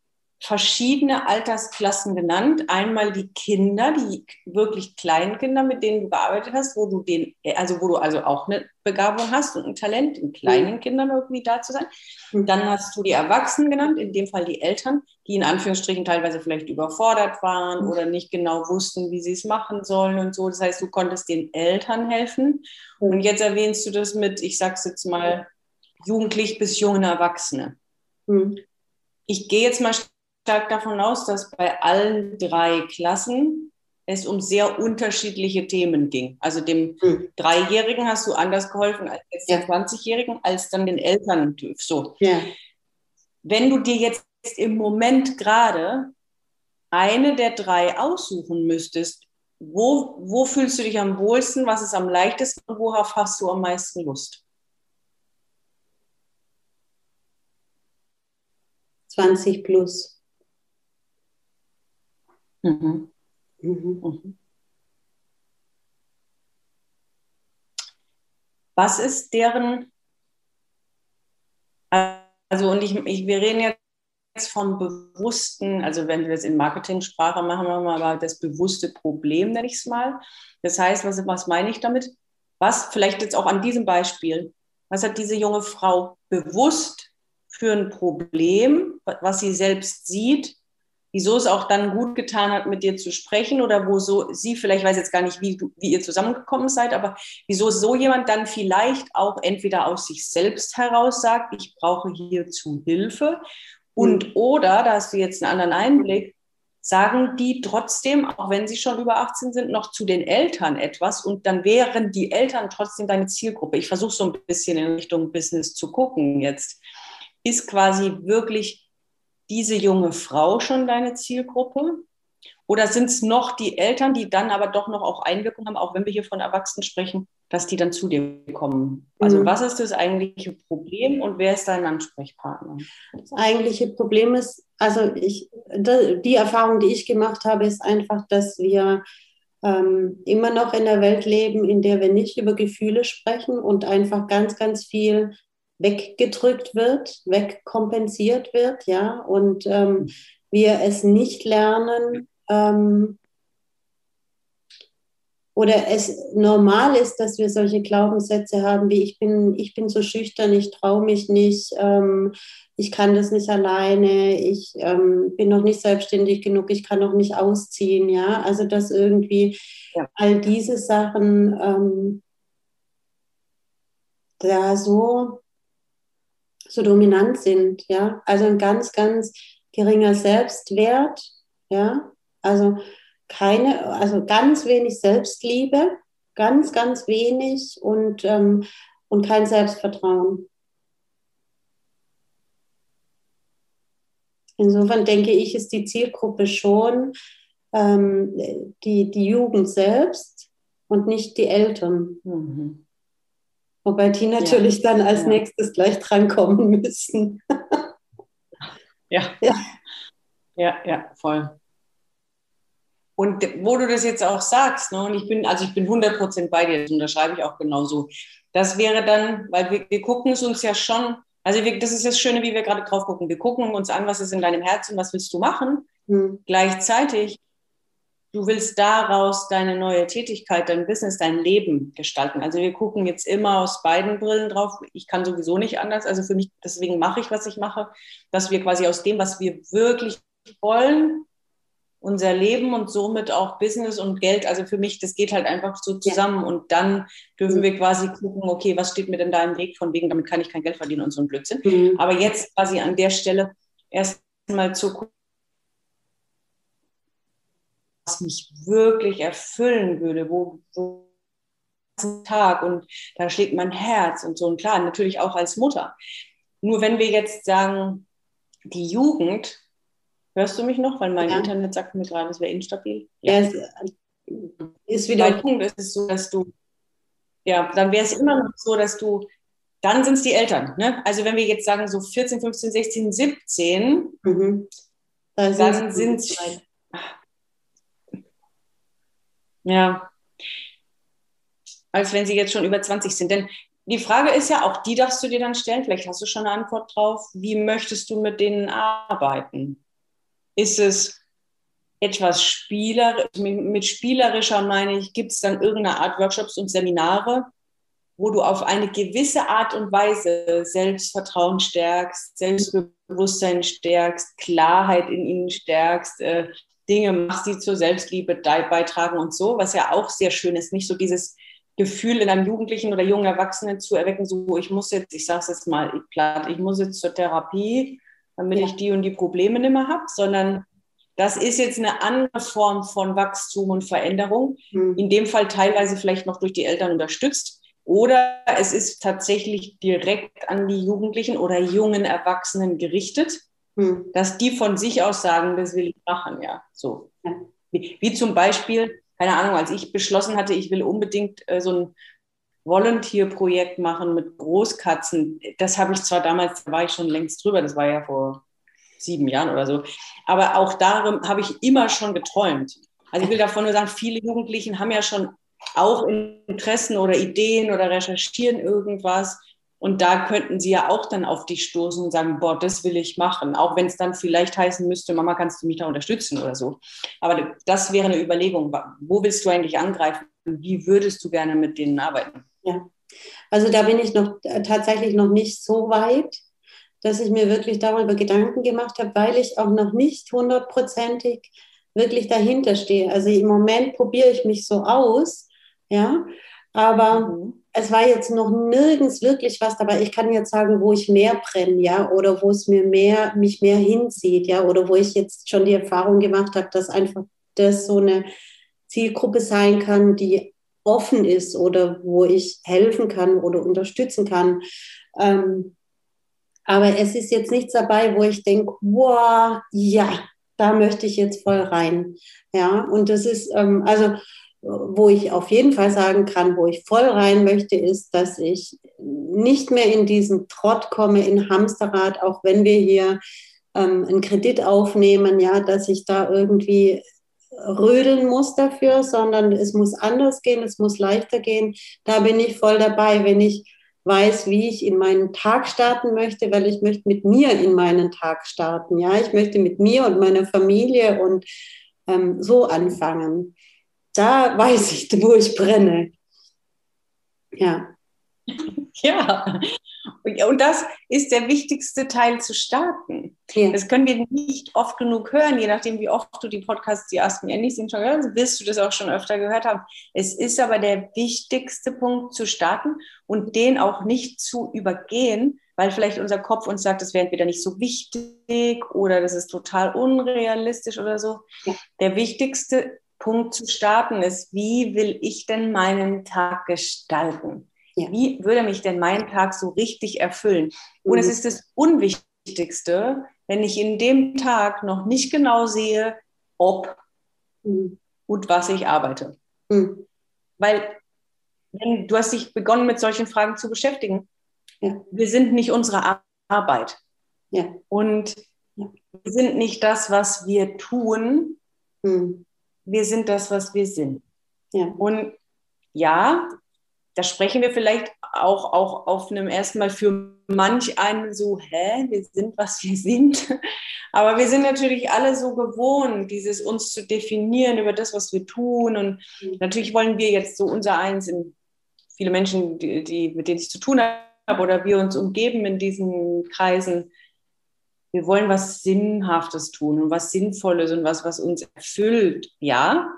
verschiedene Altersklassen genannt. Einmal die Kinder, die wirklich kleinen Kinder, mit denen du gearbeitet hast, wo du den, also wo du also auch eine Begabung hast und ein Talent, in kleinen mhm. Kindern irgendwie da zu sein. Dann hast du die Erwachsenen genannt, in dem Fall die Eltern, die in Anführungsstrichen teilweise vielleicht überfordert waren mhm. oder nicht genau wussten, wie sie es machen sollen und so. Das heißt, du konntest den Eltern helfen. Mhm. Und jetzt erwähnst du das mit, ich sag's jetzt mal, jugendlich bis junge Erwachsene. Ich gehe jetzt mal stark davon aus, dass bei allen drei Klassen es um sehr unterschiedliche Themen ging. Also dem hm. Dreijährigen hast du anders geholfen als jetzt ja. 20-Jährigen, als dann den Eltern. So. Ja. Wenn du dir jetzt im Moment gerade eine der drei aussuchen müsstest, wo, wo fühlst du dich am wohlsten, was ist am leichtesten und worauf hast du am meisten Lust? 20 plus. Mhm. Mhm. Mhm. Was ist deren, also und ich, ich, wir reden jetzt vom bewussten, also wenn wir das in Marketing-Sprache machen, machen wir mal das bewusste Problem, nenne ich es mal. Das heißt, was, was meine ich damit? Was, vielleicht jetzt auch an diesem Beispiel, was hat diese junge Frau bewusst für ein Problem, was sie selbst sieht, wieso es auch dann gut getan hat, mit dir zu sprechen oder wo so sie vielleicht weiß jetzt gar nicht, wie, du, wie ihr zusammengekommen seid, aber wieso so jemand dann vielleicht auch entweder aus sich selbst heraus sagt, ich brauche hierzu Hilfe und mhm. oder, da hast du jetzt einen anderen Einblick, sagen die trotzdem, auch wenn sie schon über 18 sind, noch zu den Eltern etwas und dann wären die Eltern trotzdem deine Zielgruppe. Ich versuche so ein bisschen in Richtung Business zu gucken jetzt. Ist quasi wirklich diese junge Frau schon deine Zielgruppe? Oder sind es noch die Eltern, die dann aber doch noch auch Einwirkung haben, auch wenn wir hier von Erwachsenen sprechen, dass die dann zu dir kommen? Also mhm. was ist das eigentliche Problem und wer ist dein Ansprechpartner? Das eigentliche Problem ist, also ich, die Erfahrung, die ich gemacht habe, ist einfach, dass wir ähm, immer noch in der Welt leben, in der wir nicht über Gefühle sprechen und einfach ganz, ganz viel weggedrückt wird, wegkompensiert wird, ja, und ähm, wir es nicht lernen ähm, oder es normal ist, dass wir solche Glaubenssätze haben, wie ich bin, ich bin so schüchtern, ich traue mich nicht, ähm, ich kann das nicht alleine, ich ähm, bin noch nicht selbstständig genug, ich kann noch nicht ausziehen, ja, also dass irgendwie ja. all diese Sachen ähm, da so so dominant sind, ja. Also ein ganz, ganz geringer Selbstwert, ja. Also keine, also ganz wenig Selbstliebe, ganz, ganz wenig und, ähm, und kein Selbstvertrauen. Insofern denke ich, ist die Zielgruppe schon ähm, die, die Jugend selbst und nicht die Eltern. Mhm. Wobei die natürlich ja. dann als ja. nächstes gleich drankommen müssen. ja. ja. Ja, ja, voll. Und wo du das jetzt auch sagst, ne, und ich bin, also ich bin 100% bei dir, das unterschreibe ich auch genauso. Das wäre dann, weil wir, wir gucken es uns ja schon also wir, das ist das Schöne, wie wir gerade drauf gucken. Wir gucken uns an, was ist in deinem Herzen, was willst du machen. Mhm. Gleichzeitig, du willst daraus deine neue Tätigkeit, dein Business, dein Leben gestalten. Also wir gucken jetzt immer aus beiden Brillen drauf. Ich kann sowieso nicht anders. Also für mich, deswegen mache ich, was ich mache, dass wir quasi aus dem, was wir wirklich wollen, unser Leben und somit auch Business und Geld. Also für mich, das geht halt einfach so zusammen. Ja. Und dann dürfen mhm. wir quasi gucken, okay, was steht mir denn da im Weg von wegen, damit kann ich kein Geld verdienen und so ein Blödsinn. Mhm. Aber jetzt quasi an der Stelle erst mal zu gucken, was mich wirklich erfüllen würde, wo, wo Tag und da schlägt mein Herz und so. Und klar, natürlich auch als Mutter. Nur wenn wir jetzt sagen, die Jugend Hörst du mich noch? Weil mein ja. Internet sagt mir gerade, es wäre instabil. Ja, es ist wieder. Mein Punkt ist es so, dass du, ja, dann wäre es immer noch so, dass du, dann sind es die Eltern. Ne? Also wenn wir jetzt sagen, so 14, 15, 16, 17, mhm. dann, dann sind es. Ja. Als wenn sie jetzt schon über 20 sind. Denn die Frage ist ja, auch die darfst du dir dann stellen, vielleicht hast du schon eine Antwort drauf, wie möchtest du mit denen arbeiten? Ist es etwas spielerisch, mit spielerischer meine ich, gibt es dann irgendeine Art Workshops und Seminare, wo du auf eine gewisse Art und Weise Selbstvertrauen stärkst, Selbstbewusstsein stärkst, Klarheit in ihnen stärkst, äh, Dinge machst, die zur Selbstliebe beitragen und so, was ja auch sehr schön ist, nicht so dieses Gefühl in einem Jugendlichen oder jungen Erwachsenen zu erwecken, so ich muss jetzt, ich sage es jetzt mal platt, ich muss jetzt zur Therapie, damit ja. ich die und die Probleme nicht mehr habe, sondern das ist jetzt eine andere Form von Wachstum und Veränderung. Mhm. In dem Fall teilweise vielleicht noch durch die Eltern unterstützt. Oder es ist tatsächlich direkt an die Jugendlichen oder jungen Erwachsenen gerichtet, mhm. dass die von sich aus sagen, das will ich machen, ja. So. Ja. Wie, wie, zum Beispiel, keine Ahnung, als ich beschlossen hatte, ich will unbedingt äh, so ein Volunteer-Projekt machen mit Großkatzen. Das habe ich zwar damals, da war ich schon längst drüber, das war ja vor sieben Jahren oder so, aber auch darum habe ich immer schon geträumt. Also ich will davon nur sagen, viele Jugendlichen haben ja schon auch Interessen oder Ideen oder recherchieren irgendwas. Und da könnten sie ja auch dann auf dich stoßen und sagen, boah, das will ich machen. Auch wenn es dann vielleicht heißen müsste, Mama, kannst du mich da unterstützen oder so. Aber das wäre eine Überlegung. Wo willst du eigentlich angreifen? Wie würdest du gerne mit denen arbeiten? Ja, also da bin ich noch äh, tatsächlich noch nicht so weit, dass ich mir wirklich darüber Gedanken gemacht habe, weil ich auch noch nicht hundertprozentig wirklich dahinter stehe. Also im Moment probiere ich mich so aus, ja, aber mhm. Es war jetzt noch nirgends wirklich was dabei. Ich kann jetzt sagen, wo ich mehr brenne, ja, oder wo es mir mehr, mich mehr hinzieht, ja, oder wo ich jetzt schon die Erfahrung gemacht habe, dass einfach das so eine Zielgruppe sein kann, die offen ist oder wo ich helfen kann oder unterstützen kann. Ähm, aber es ist jetzt nichts dabei, wo ich denke, wow, ja, da möchte ich jetzt voll rein. Ja, und das ist, ähm, also, wo ich auf jeden Fall sagen kann, wo ich voll rein möchte, ist, dass ich nicht mehr in diesen Trott komme, in Hamsterrad, auch wenn wir hier ähm, einen Kredit aufnehmen, ja, dass ich da irgendwie rödeln muss dafür, sondern es muss anders gehen, es muss leichter gehen. Da bin ich voll dabei, wenn ich weiß, wie ich in meinen Tag starten möchte, weil ich möchte mit mir in meinen Tag starten. Ja, ich möchte mit mir und meiner Familie und ähm, so anfangen. Da weiß ich, wo ich brenne. Ja. ja. Und das ist der wichtigste Teil zu starten. Ja. Das können wir nicht oft genug hören, je nachdem, wie oft du die Podcasts, die Ask Me Anything schon gehört hast, wirst du das auch schon öfter gehört haben. Es ist aber der wichtigste Punkt zu starten und den auch nicht zu übergehen, weil vielleicht unser Kopf uns sagt, das wäre entweder nicht so wichtig oder das ist total unrealistisch oder so. Ja. Der wichtigste Punkt zu starten ist, wie will ich denn meinen Tag gestalten? Ja. Wie würde mich denn mein Tag so richtig erfüllen? Und mhm. es ist das Unwichtigste, wenn ich in dem Tag noch nicht genau sehe, ob mhm. und was ich arbeite. Mhm. Weil wenn, du hast dich begonnen, mit solchen Fragen zu beschäftigen. Ja. Wir sind nicht unsere Arbeit. Ja. Und wir sind nicht das, was wir tun. Mhm. Wir sind das, was wir sind. Und ja, da sprechen wir vielleicht auch, auch auf einem ersten Mal für manch einen so, hä, wir sind, was wir sind. Aber wir sind natürlich alle so gewohnt, dieses uns zu definieren über das, was wir tun. Und natürlich wollen wir jetzt so unser Eins in viele Menschen, die, die mit denen ich zu tun habe oder wir uns umgeben in diesen Kreisen. Wir wollen was Sinnhaftes tun und was Sinnvolles und was, was uns erfüllt. Ja,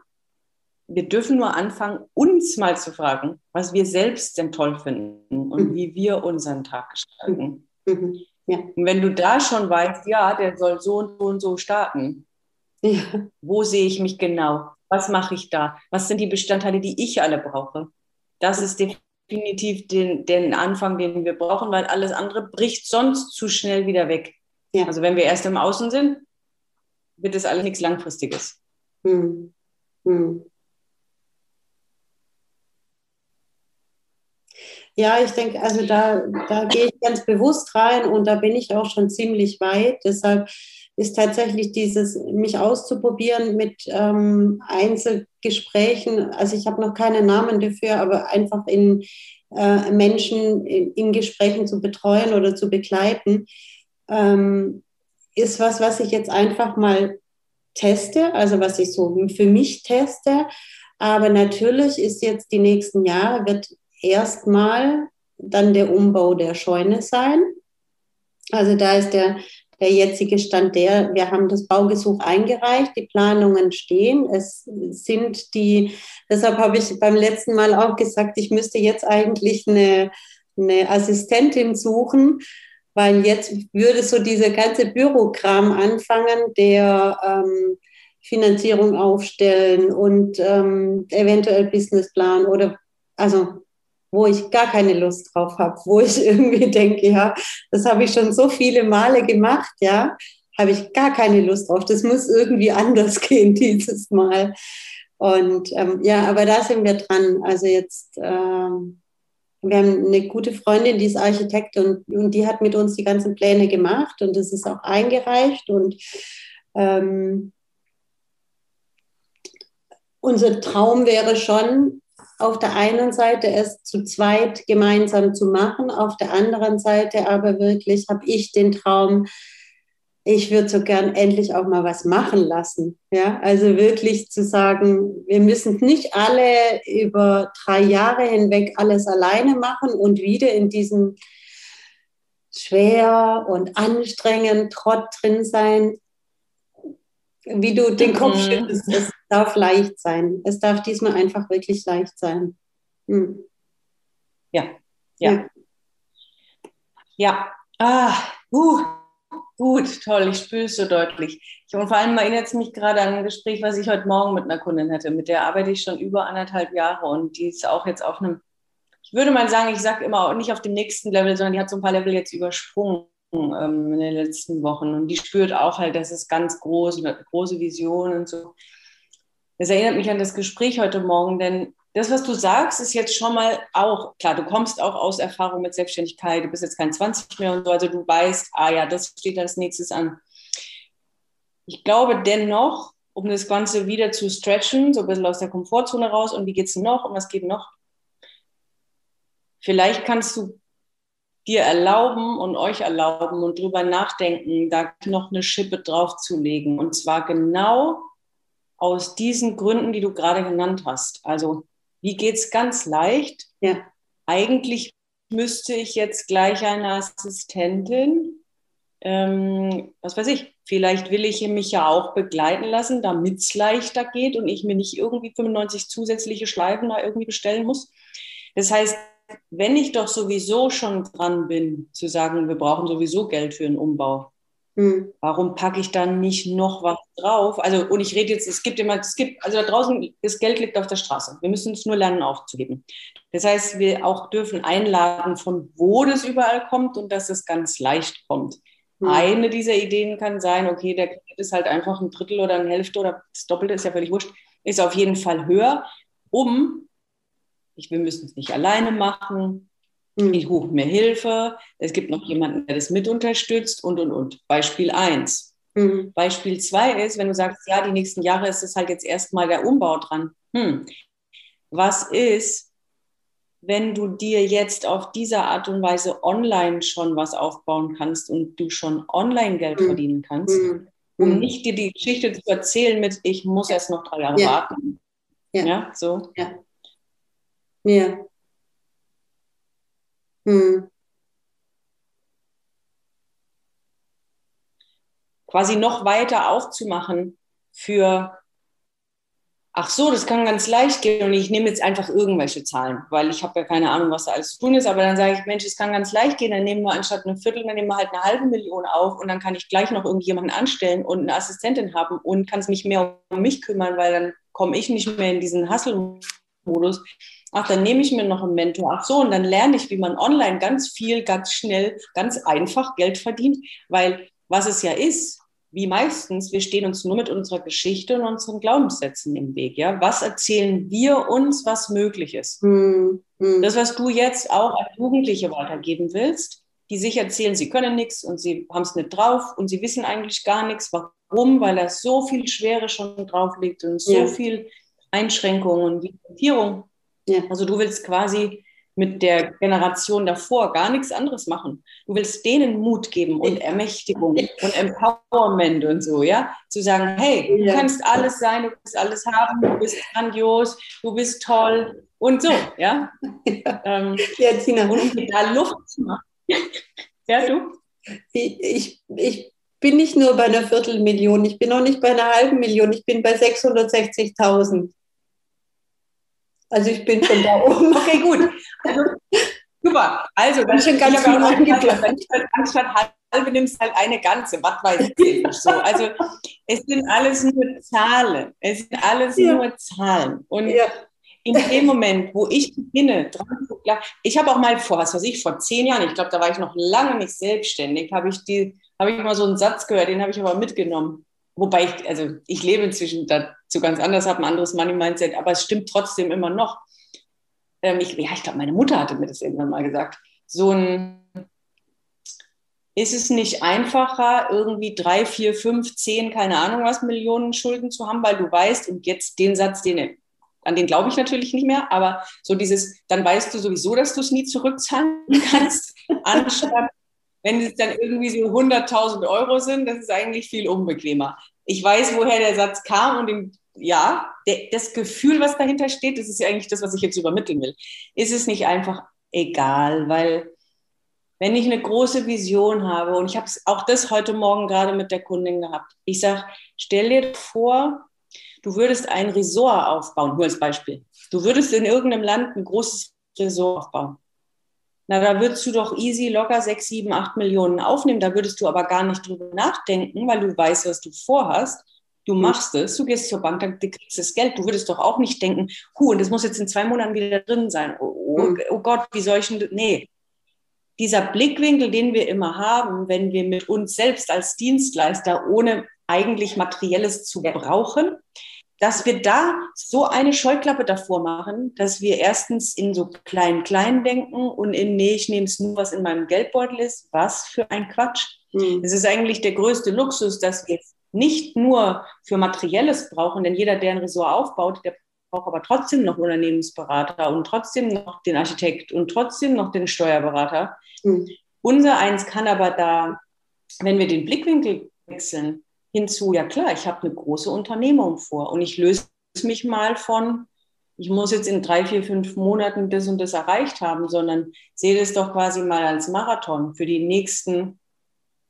wir dürfen nur anfangen, uns mal zu fragen, was wir selbst denn toll finden und mhm. wie wir unseren Tag gestalten. Mhm. Ja. Und wenn du da schon weißt, ja, der soll so und so und so starten, ja. wo sehe ich mich genau? Was mache ich da? Was sind die Bestandteile, die ich alle brauche? Das ist definitiv den, den Anfang, den wir brauchen, weil alles andere bricht sonst zu schnell wieder weg. Ja. Also wenn wir erst im Außen sind, wird es alles nichts Langfristiges. Hm. Hm. Ja, ich denke, also da, da gehe ich ganz bewusst rein und da bin ich auch schon ziemlich weit. Deshalb ist tatsächlich dieses, mich auszuprobieren mit ähm, Einzelgesprächen. Also ich habe noch keinen Namen dafür, aber einfach in äh, Menschen in, in, Gesprächen zu betreuen oder zu begleiten, ähm, ist was, was ich jetzt einfach mal teste, also was ich so für mich teste. Aber natürlich ist jetzt die nächsten Jahre, wird erstmal dann der Umbau der Scheune sein. Also da ist der, der jetzige Stand der, wir haben das Baugesuch eingereicht, die Planungen stehen. Es sind die, deshalb habe ich beim letzten Mal auch gesagt, ich müsste jetzt eigentlich eine, eine Assistentin suchen, weil jetzt würde so dieser ganze Bürokram anfangen, der ähm, Finanzierung aufstellen und ähm, eventuell Businessplan oder also wo ich gar keine Lust drauf habe, wo ich irgendwie denke, ja, das habe ich schon so viele Male gemacht, ja, habe ich gar keine Lust drauf. Das muss irgendwie anders gehen dieses Mal. Und ähm, ja, aber da sind wir dran. Also jetzt, ähm, wir haben eine gute Freundin, die ist Architekt und, und die hat mit uns die ganzen Pläne gemacht und das ist auch eingereicht und ähm, unser Traum wäre schon, auf der einen Seite es zu zweit gemeinsam zu machen, auf der anderen Seite aber wirklich habe ich den Traum, ich würde so gern endlich auch mal was machen lassen. Ja, also wirklich zu sagen, wir müssen nicht alle über drei Jahre hinweg alles alleine machen und wieder in diesem schwer und anstrengend Trott drin sein, wie du den Kopf mhm. schüttelst, es darf leicht sein. Es darf diesmal einfach wirklich leicht sein. Mhm. Ja, ja. Ja. ja. Ah, uh, gut, toll, ich spüre es so deutlich. Ich, und vor allem erinnert es mich gerade an ein Gespräch, was ich heute Morgen mit einer Kundin hatte. Mit der arbeite ich schon über anderthalb Jahre und die ist auch jetzt auf einem, ich würde mal sagen, ich sage immer nicht auf dem nächsten Level, sondern die hat so ein paar Level jetzt übersprungen ähm, in den letzten Wochen. Und die spürt auch halt, dass es ganz groß, große Visionen und so. Das erinnert mich an das Gespräch heute Morgen, denn das, was du sagst, ist jetzt schon mal auch, klar, du kommst auch aus Erfahrung mit Selbstständigkeit, du bist jetzt kein 20 mehr und so, also du weißt, ah ja, das steht als nächstes an. Ich glaube dennoch, um das Ganze wieder zu stretchen, so ein bisschen aus der Komfortzone raus und wie geht es noch und was geht noch? Vielleicht kannst du dir erlauben und euch erlauben und drüber nachdenken, da noch eine Schippe draufzulegen. Und zwar genau aus diesen Gründen, die du gerade genannt hast. Also, wie geht es ganz leicht? Ja. Eigentlich müsste ich jetzt gleich eine Assistentin, ähm, was weiß ich, vielleicht will ich mich ja auch begleiten lassen, damit es leichter geht und ich mir nicht irgendwie 95 zusätzliche Schleifen da irgendwie bestellen muss. Das heißt, wenn ich doch sowieso schon dran bin, zu sagen, wir brauchen sowieso Geld für einen Umbau, hm. warum packe ich dann nicht noch was drauf? Also, und ich rede jetzt, es gibt immer, es gibt, also da draußen, das Geld liegt auf der Straße. Wir müssen es nur lernen aufzugeben. Das heißt, wir auch dürfen einladen, von wo das überall kommt und dass es ganz leicht kommt. Hm. Eine dieser Ideen kann sein, okay, der Kredit ist halt einfach ein Drittel oder eine Hälfte oder das Doppelte ist ja völlig wurscht, ist auf jeden Fall höher, um ich, wir müssen es nicht alleine machen. Ich rufe mir Hilfe. Es gibt noch jemanden, der das mit unterstützt und, und, und. Beispiel 1. Mhm. Beispiel 2 ist, wenn du sagst, ja, die nächsten Jahre ist es halt jetzt erstmal der Umbau dran. Hm. Was ist, wenn du dir jetzt auf diese Art und Weise online schon was aufbauen kannst und du schon online Geld mhm. verdienen kannst, mhm. um mhm. nicht dir die Geschichte zu erzählen mit, ich muss erst noch drei Jahre ja. warten. Ja. ja, so. Ja. Ja. Hm. Quasi noch weiter aufzumachen für, ach so, das kann ganz leicht gehen und ich nehme jetzt einfach irgendwelche Zahlen, weil ich habe ja keine Ahnung, was da alles zu tun ist, aber dann sage ich, Mensch, es kann ganz leicht gehen, dann nehmen wir anstatt eine Viertel, dann nehmen wir halt eine halbe Million auf und dann kann ich gleich noch irgendjemanden anstellen und eine Assistentin haben und kann es mich mehr um mich kümmern, weil dann komme ich nicht mehr in diesen Hustle-Modus ach, dann nehme ich mir noch einen Mentor. Ach so, und dann lerne ich, wie man online ganz viel, ganz schnell, ganz einfach Geld verdient. Weil was es ja ist, wie meistens, wir stehen uns nur mit unserer Geschichte und unseren Glaubenssätzen im Weg. Ja? Was erzählen wir uns, was möglich ist? Hm, hm. Das, was du jetzt auch an Jugendliche weitergeben willst, die sich erzählen, sie können nichts und sie haben es nicht drauf und sie wissen eigentlich gar nichts. Warum? Weil da so viel Schwere schon drauf liegt und so ja. viel Einschränkungen und Limitierung. Ja. Also du willst quasi mit der Generation davor gar nichts anderes machen. Du willst denen Mut geben und Ermächtigung und Empowerment und so, ja? Zu sagen, hey, du kannst alles sein, du kannst alles haben, du bist grandios, du bist toll und so, ja? Ja, ähm, ja Tina. Und da Luft zu machen. ja, du? Ich, ich bin nicht nur bei einer Viertelmillion, ich bin auch nicht bei einer halben Million, ich bin bei 660.000. Also ich bin schon da oben. okay, gut. Also, super. Also, dann schon ganz viel Wenn ich halt anstatt halbe nimmst halt eine ganze, was weiß ich so. Also es sind alles nur Zahlen. Es sind alles ja. nur Zahlen. Und ja. in dem Moment, wo ich beginne, ich habe auch mal vor, was weiß ich, vor zehn Jahren, ich glaube, da war ich noch lange nicht selbstständig, habe ich die, habe ich mal so einen Satz gehört, den habe ich aber mitgenommen. Wobei ich, also ich lebe inzwischen dazu ganz anders, habe ein anderes Money-Mindset, aber es stimmt trotzdem immer noch. Ähm, ich, ja, ich glaube, meine Mutter hatte mir das irgendwann mal gesagt. So ein, ist es nicht einfacher, irgendwie drei, vier, fünf, zehn, keine Ahnung was, Millionen Schulden zu haben, weil du weißt, und jetzt den Satz, den, an den glaube ich natürlich nicht mehr, aber so dieses, dann weißt du sowieso, dass du es nie zurückzahlen kannst, anstatt wenn es dann irgendwie so 100.000 Euro sind, das ist eigentlich viel unbequemer. Ich weiß, woher der Satz kam und den, ja, der, das Gefühl, was dahinter steht, das ist ja eigentlich das, was ich jetzt übermitteln will. Ist es nicht einfach egal, weil wenn ich eine große Vision habe und ich habe auch das heute Morgen gerade mit der Kundin gehabt. Ich sage, stell dir vor, du würdest ein Resort aufbauen, nur als Beispiel. Du würdest in irgendeinem Land ein großes Resort aufbauen. Na, da würdest du doch easy locker sechs, sieben, acht Millionen aufnehmen. Da würdest du aber gar nicht drüber nachdenken, weil du weißt, was du vorhast. Du machst es, du gehst zur Bank, dann kriegst du das Geld. Du würdest doch auch nicht denken, hu, und das muss jetzt in zwei Monaten wieder drin sein. Oh, oh, hm. oh Gott, wie soll ich denn, nee. Dieser Blickwinkel, den wir immer haben, wenn wir mit uns selbst als Dienstleister ohne eigentlich Materielles zu brauchen, dass wir da so eine Scheuklappe davor machen, dass wir erstens in so klein klein denken und in nee, ich nehme es nur, was in meinem Geldbeutel ist. Was für ein Quatsch. Mhm. Das ist eigentlich der größte Luxus, dass wir nicht nur für Materielles brauchen, denn jeder, der ein Ressort aufbaut, der braucht aber trotzdem noch Unternehmensberater und trotzdem noch den Architekt und trotzdem noch den Steuerberater. Mhm. Unser eins kann aber da, wenn wir den Blickwinkel wechseln, hinzu, ja klar, ich habe eine große Unternehmung vor und ich löse mich mal von ich muss jetzt in drei, vier, fünf Monaten das und das erreicht haben, sondern sehe das doch quasi mal als Marathon für die nächsten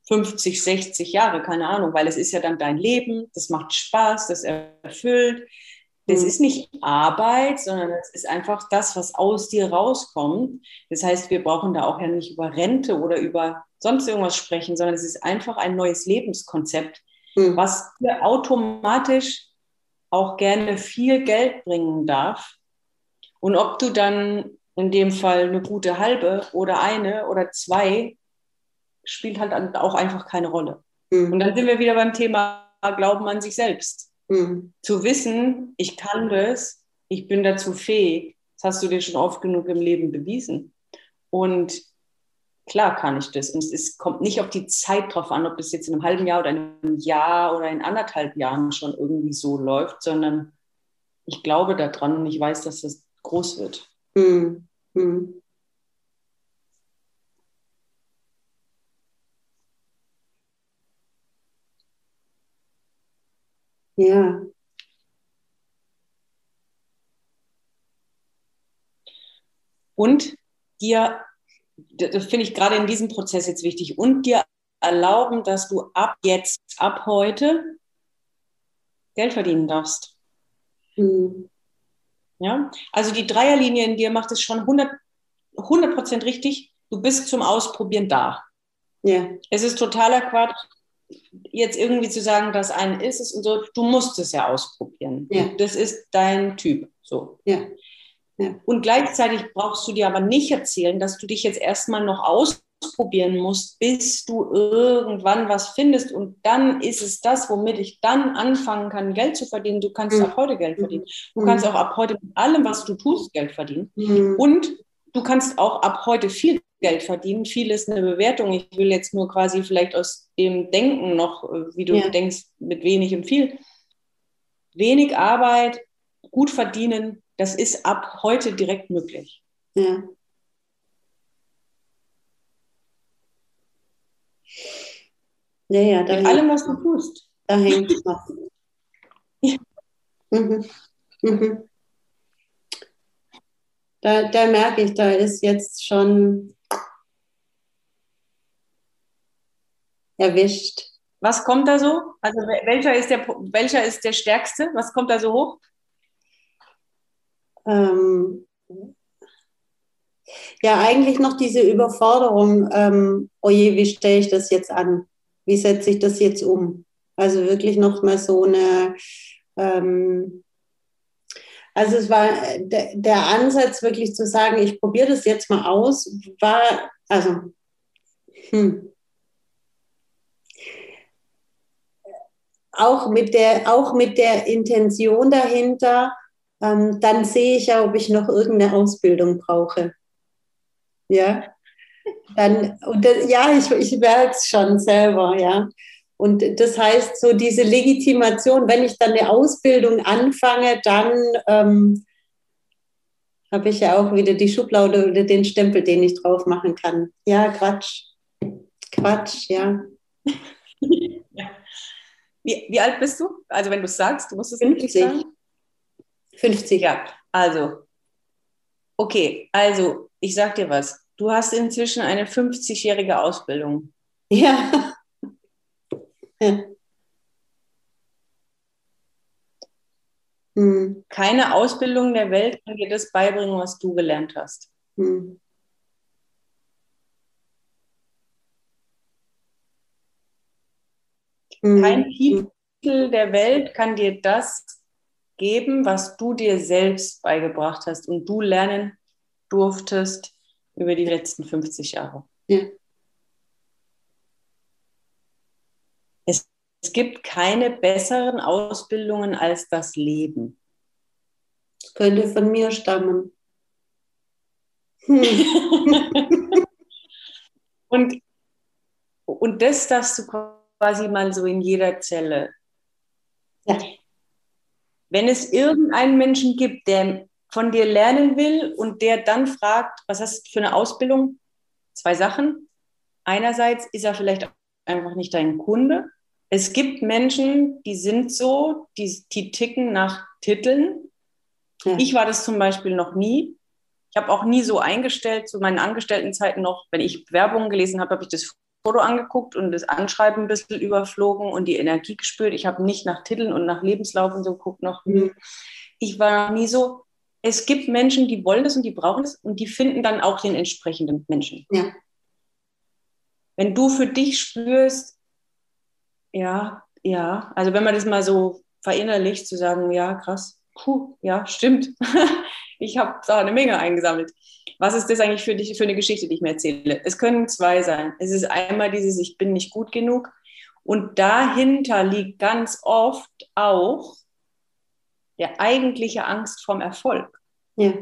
50, 60 Jahre, keine Ahnung, weil es ist ja dann dein Leben, das macht Spaß, das erfüllt. Das mhm. ist nicht Arbeit, sondern es ist einfach das, was aus dir rauskommt. Das heißt, wir brauchen da auch ja nicht über Rente oder über sonst irgendwas sprechen, sondern es ist einfach ein neues Lebenskonzept, mhm. was dir automatisch auch gerne viel Geld bringen darf. Und ob du dann in dem Fall eine gute halbe oder eine oder zwei, spielt halt auch einfach keine Rolle. Mhm. Und dann sind wir wieder beim Thema Glauben an sich selbst. Mhm. Zu wissen, ich kann das, ich bin dazu fähig, das hast du dir schon oft genug im Leben bewiesen. Und klar kann ich das. Und es kommt nicht auf die Zeit drauf an, ob das jetzt in einem halben Jahr oder in einem Jahr oder in anderthalb Jahren schon irgendwie so läuft, sondern ich glaube daran und ich weiß, dass das groß wird. Mhm. Mhm. Ja. Und dir, das finde ich gerade in diesem Prozess jetzt wichtig, und dir erlauben, dass du ab jetzt, ab heute Geld verdienen darfst. Mhm. Ja, also die Dreierlinie in dir macht es schon 100, 100 richtig. Du bist zum Ausprobieren da. Ja. Es ist totaler Quatsch, jetzt irgendwie zu sagen, das eine ist es und so, du musst es ja ausprobieren. Ja. Das ist dein Typ. So. Ja. Und gleichzeitig brauchst du dir aber nicht erzählen, dass du dich jetzt erstmal noch ausprobieren musst, bis du irgendwann was findest und dann ist es das, womit ich dann anfangen kann, Geld zu verdienen. Du kannst mhm. ab heute Geld verdienen. Du mhm. kannst auch ab heute mit allem, was du tust, Geld verdienen. Mhm. Und du kannst auch ab heute viel Geld verdienen. Viel ist eine Bewertung. Ich will jetzt nur quasi vielleicht aus dem Denken noch, äh, wie du ja. denkst, mit wenig und viel. Wenig Arbeit, gut verdienen, das ist ab heute direkt möglich. Ja. Ja, ja, da Mit allem, was du tust. Da hängt was. ja. Mhm. Mhm. Da, da merke ich, da ist jetzt schon erwischt. Was kommt da so? Also welcher ist der, welcher ist der stärkste? Was kommt da so hoch? Ähm, ja, eigentlich noch diese Überforderung, ähm, oh je, wie stelle ich das jetzt an? Wie setze ich das jetzt um? Also wirklich noch mal so eine, ähm, also es war der, der Ansatz wirklich zu sagen, ich probiere das jetzt mal aus, war, also, hm, auch mit der, auch mit der Intention dahinter, ähm, dann sehe ich ja, ob ich noch irgendeine Ausbildung brauche. Ja, dann, und das, ja, ich, ich merke es schon selber, ja. Und das heißt, so diese Legitimation, wenn ich dann eine Ausbildung anfange, dann ähm, habe ich ja auch wieder die Schublade oder den Stempel, den ich drauf machen kann. Ja, Quatsch. Quatsch, ja. Wie, wie alt bist du? Also wenn du es sagst, du musst es 50. sagen. 50. Ja, also. Okay, also ich sag dir was. Du hast inzwischen eine 50-jährige Ausbildung. Ja. Hm. Keine Ausbildung der Welt kann dir das beibringen, was du gelernt hast. Hm. Kein mhm. Titel der Welt kann dir das geben, was du dir selbst beigebracht hast und du lernen durftest über die letzten 50 Jahre. Ja. Es, es gibt keine besseren Ausbildungen als das Leben. Das könnte von mir stammen. Hm. und, und das darfst du quasi mal so in jeder Zelle. Ja. Wenn es irgendeinen Menschen gibt, der von dir lernen will und der dann fragt, was hast du für eine Ausbildung? Zwei Sachen. Einerseits ist er vielleicht einfach nicht dein Kunde. Es gibt Menschen, die sind so, die, die ticken nach Titeln. Ja. Ich war das zum Beispiel noch nie. Ich habe auch nie so eingestellt zu meinen Angestelltenzeiten noch, wenn ich Werbung gelesen habe, habe ich das Foto angeguckt und das Anschreiben ein bisschen überflogen und die Energie gespürt. Ich habe nicht nach Titeln und nach Lebenslauf und so geguckt noch. Mhm. Ich war nie so. Es gibt Menschen, die wollen das und die brauchen es und die finden dann auch den entsprechenden Menschen. Ja. Wenn du für dich spürst, ja, ja, also wenn man das mal so verinnerlicht, zu sagen, ja, krass, puh, ja, stimmt. ich habe da eine Menge eingesammelt. Was ist das eigentlich für dich für eine Geschichte, die ich mir erzähle? Es können zwei sein. Es ist einmal dieses, ich bin nicht gut genug. Und dahinter liegt ganz oft auch der eigentliche Angst vorm Erfolg. Ja.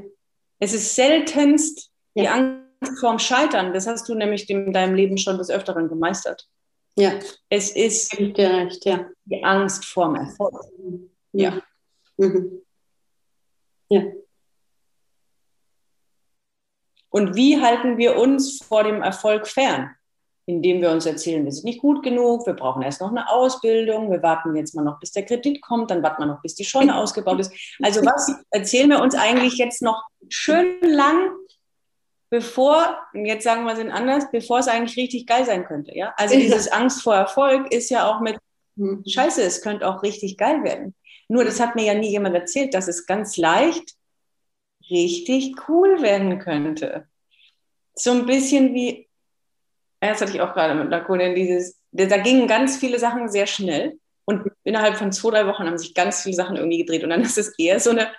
Es ist seltenst ja. die Angst vorm Scheitern. Das hast du nämlich in deinem Leben schon des Öfteren gemeistert. Ja. Es ist recht, ja. die Angst vorm Erfolg. Ja. Mhm. Ja. Und wie halten wir uns vor dem Erfolg fern? Indem wir uns erzählen, wir sind nicht gut genug, wir brauchen erst noch eine Ausbildung, wir warten jetzt mal noch, bis der Kredit kommt, dann warten wir noch, bis die Scheune ausgebaut ist. Also was erzählen wir uns eigentlich jetzt noch schön lang, bevor, jetzt sagen wir es anders, bevor es eigentlich richtig geil sein könnte. Ja? Also dieses Angst vor Erfolg ist ja auch mit, hm, scheiße, es könnte auch richtig geil werden. Nur das hat mir ja nie jemand erzählt, dass es ganz leicht richtig cool werden könnte. So ein bisschen wie, das hatte ich auch gerade mit einer dieses, da gingen ganz viele Sachen sehr schnell und innerhalb von zwei, drei Wochen haben sich ganz viele Sachen irgendwie gedreht und dann ist es eher so eine,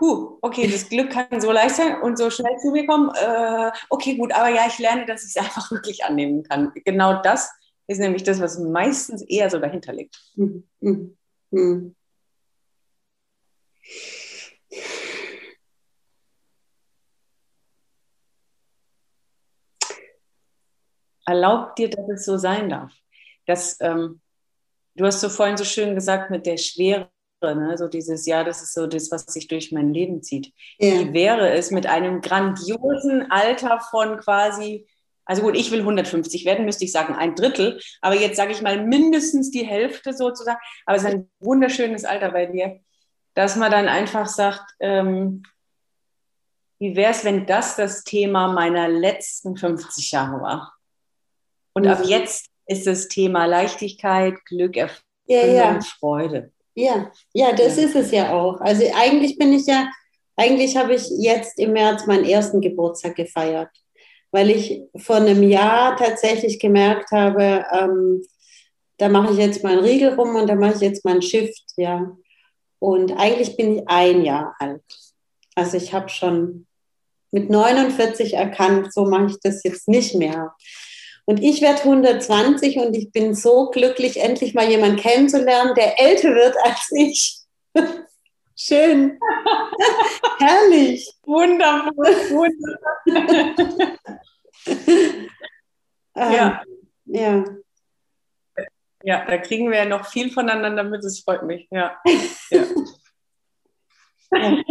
huh, okay, das Glück kann so leicht sein und so schnell zu mir kommen. Äh, okay, gut, aber ja, ich lerne, dass ich es einfach wirklich annehmen kann. Genau das ist nämlich das, was meistens eher so dahinter liegt. Mhm. Mhm. Erlaub dir, dass es so sein darf. Das, ähm, du hast so vorhin so schön gesagt mit der Schwere, ne? so dieses, ja, das ist so das, was sich durch mein Leben zieht. Ja. Wie wäre es mit einem grandiosen Alter von quasi, also gut, ich will 150 werden, müsste ich sagen, ein Drittel, aber jetzt sage ich mal mindestens die Hälfte sozusagen, aber es ist ein wunderschönes Alter bei dir, dass man dann einfach sagt, ähm, wie wäre es, wenn das das Thema meiner letzten 50 Jahre war? Und mhm. ab jetzt ist das Thema Leichtigkeit, Glück, Erfüllung, ja, ja. Freude. Ja, ja, das ja. ist es ja auch. Also eigentlich bin ich ja, eigentlich habe ich jetzt im März meinen ersten Geburtstag gefeiert, weil ich vor einem Jahr tatsächlich gemerkt habe, ähm, da mache ich jetzt meinen Riegel rum und da mache ich jetzt mein Shift, ja. Und eigentlich bin ich ein Jahr alt. Also ich habe schon mit 49 erkannt, so mache ich das jetzt nicht mehr. Und ich werde 120 und ich bin so glücklich, endlich mal jemanden kennenzulernen, der älter wird als ich. Schön. Herrlich. Wundervoll. Wundervoll. ja. ja. Ja, da kriegen wir ja noch viel voneinander mit, es freut mich. Ja. ja. ja.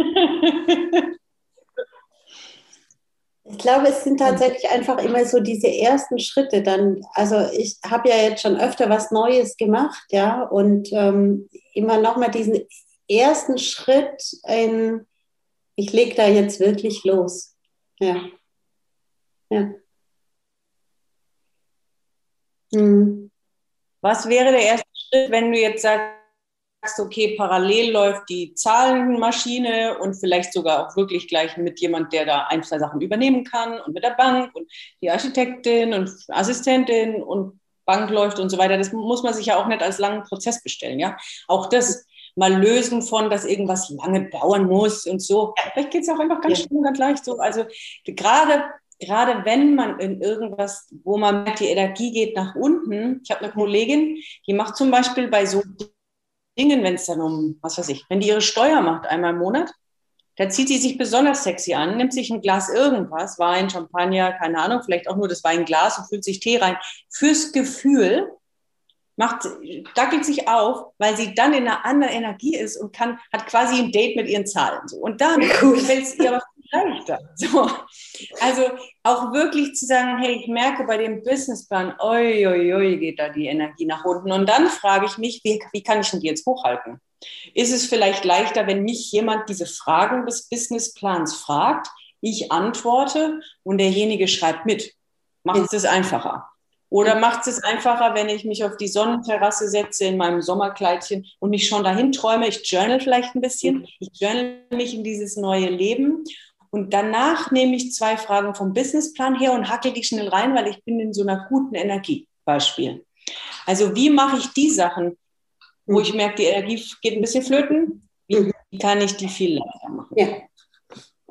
Ich glaube, es sind tatsächlich einfach immer so diese ersten Schritte. Dann, also ich habe ja jetzt schon öfter was Neues gemacht, ja, und ähm, immer nochmal diesen ersten Schritt in, ich lege da jetzt wirklich los. Ja. Ja. Hm. Was wäre der erste Schritt, wenn du jetzt sagst, sagst, okay, parallel läuft die Zahlenmaschine und vielleicht sogar auch wirklich gleich mit jemand, der da ein, zwei Sachen übernehmen kann und mit der Bank und die Architektin und Assistentin und Bank läuft und so weiter. Das muss man sich ja auch nicht als langen Prozess bestellen, ja. Auch das mal lösen von, dass irgendwas lange dauern muss und so. Vielleicht geht es auch einfach ganz ja. schnell, ganz leicht so. Also gerade gerade wenn man in irgendwas, wo man merkt, die Energie geht nach unten. Ich habe eine Kollegin, die macht zum Beispiel bei so Dingen, wenn es dann um, was weiß ich, wenn die ihre Steuer macht einmal im Monat, da zieht sie sich besonders sexy an, nimmt sich ein Glas irgendwas, Wein, Champagner, keine Ahnung, vielleicht auch nur das Weinglas und füllt sich Tee rein. Fürs Gefühl macht, dackelt sich auf, weil sie dann in einer anderen Energie ist und kann, hat quasi ein Date mit ihren Zahlen. So. Und dann gefällt es ihr aber leichter. So. Also auch wirklich zu sagen, hey, ich merke bei dem Businessplan, oi, oi, oi, geht da die Energie nach unten. Und dann frage ich mich, wie, wie kann ich denn die jetzt hochhalten? Ist es vielleicht leichter, wenn mich jemand diese Fragen des Businessplans fragt, ich antworte und derjenige schreibt mit? Macht es einfacher? Oder macht es einfacher, wenn ich mich auf die Sonnenterrasse setze in meinem Sommerkleidchen und mich schon dahin träume? Ich journal vielleicht ein bisschen. Ich journal mich in dieses neue Leben. Und danach nehme ich zwei Fragen vom Businessplan her und hacke die schnell rein, weil ich bin in so einer guten Energie. Beispiel. Also wie mache ich die Sachen, wo ich merke, die Energie geht ein bisschen flöten? Wie kann ich die viel leichter machen? Ja,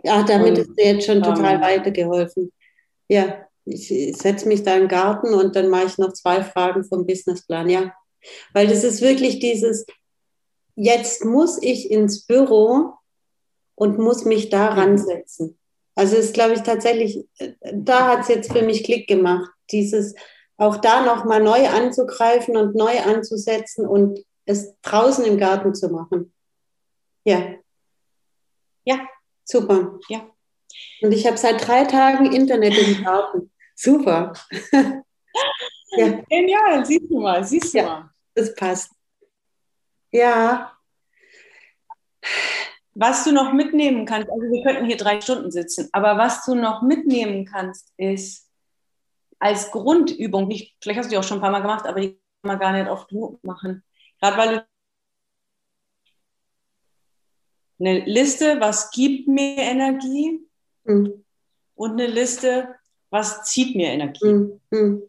ja damit und, ist dir jetzt schon total ähm, weitergeholfen. Ja, ich setze mich da im Garten und dann mache ich noch zwei Fragen vom Businessplan, ja. Weil das ist wirklich dieses, jetzt muss ich ins Büro und muss mich da mhm. ransetzen. Also ist, glaube ich, tatsächlich, da hat es jetzt für mich Klick gemacht, dieses auch da nochmal neu anzugreifen und neu anzusetzen und es draußen im Garten zu machen. Ja. Ja. Super. Ja. Und ich habe seit drei Tagen Internet im Garten. Super. ja. Genial, siehst du mal, siehst du ja, mal. Das passt. Ja. Was du noch mitnehmen kannst, also wir könnten hier drei Stunden sitzen, aber was du noch mitnehmen kannst, ist als Grundübung, nicht, vielleicht hast du die auch schon ein paar Mal gemacht, aber die kann man gar nicht oft genug machen. Gerade weil du eine Liste, was gibt mir Energie mhm. und eine Liste, was zieht mir Energie. Mhm.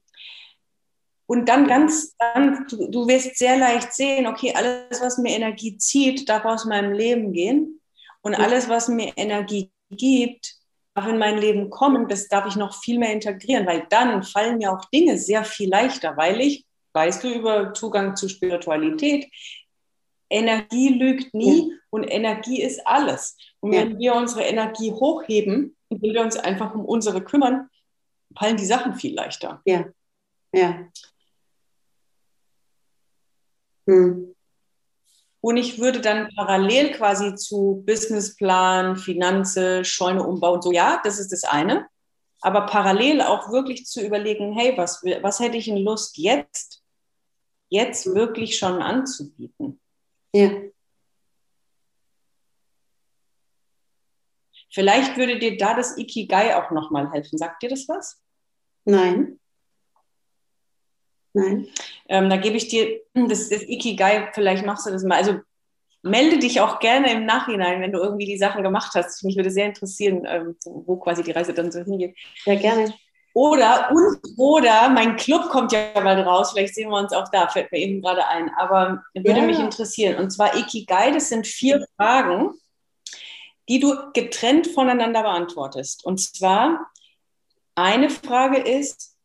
Und dann ganz, dann, du, du wirst sehr leicht sehen, okay, alles, was mir Energie zieht, darf aus meinem Leben gehen. Und alles, was mir Energie gibt, darf in mein Leben kommen, das darf ich noch viel mehr integrieren, weil dann fallen mir auch Dinge sehr viel leichter, weil ich, weißt du, über Zugang zu Spiritualität, Energie lügt nie ja. und Energie ist alles. Und ja. wenn wir unsere Energie hochheben, indem wir uns einfach um unsere kümmern, fallen die Sachen viel leichter. Ja, ja. Hm. Und ich würde dann parallel quasi zu Businessplan, Finanze, Scheune umbauen, so ja, das ist das eine. Aber parallel auch wirklich zu überlegen, hey, was, was hätte ich in Lust jetzt, jetzt wirklich schon anzubieten? Ja. Vielleicht würde dir da das Ikigai auch nochmal helfen. Sagt dir das was? Nein. Nein. Ähm, da gebe ich dir das, das Ikigai, vielleicht machst du das mal. Also melde dich auch gerne im Nachhinein, wenn du irgendwie die Sachen gemacht hast. Mich würde sehr interessieren, ähm, wo quasi die Reise dann so hingeht. Ja, gerne. Oder, und, oder, mein Club kommt ja bald raus, vielleicht sehen wir uns auch da, fällt mir eben gerade ein, aber würde ja. mich interessieren. Und zwar Ikigai, das sind vier Fragen, die du getrennt voneinander beantwortest. Und zwar, eine Frage ist,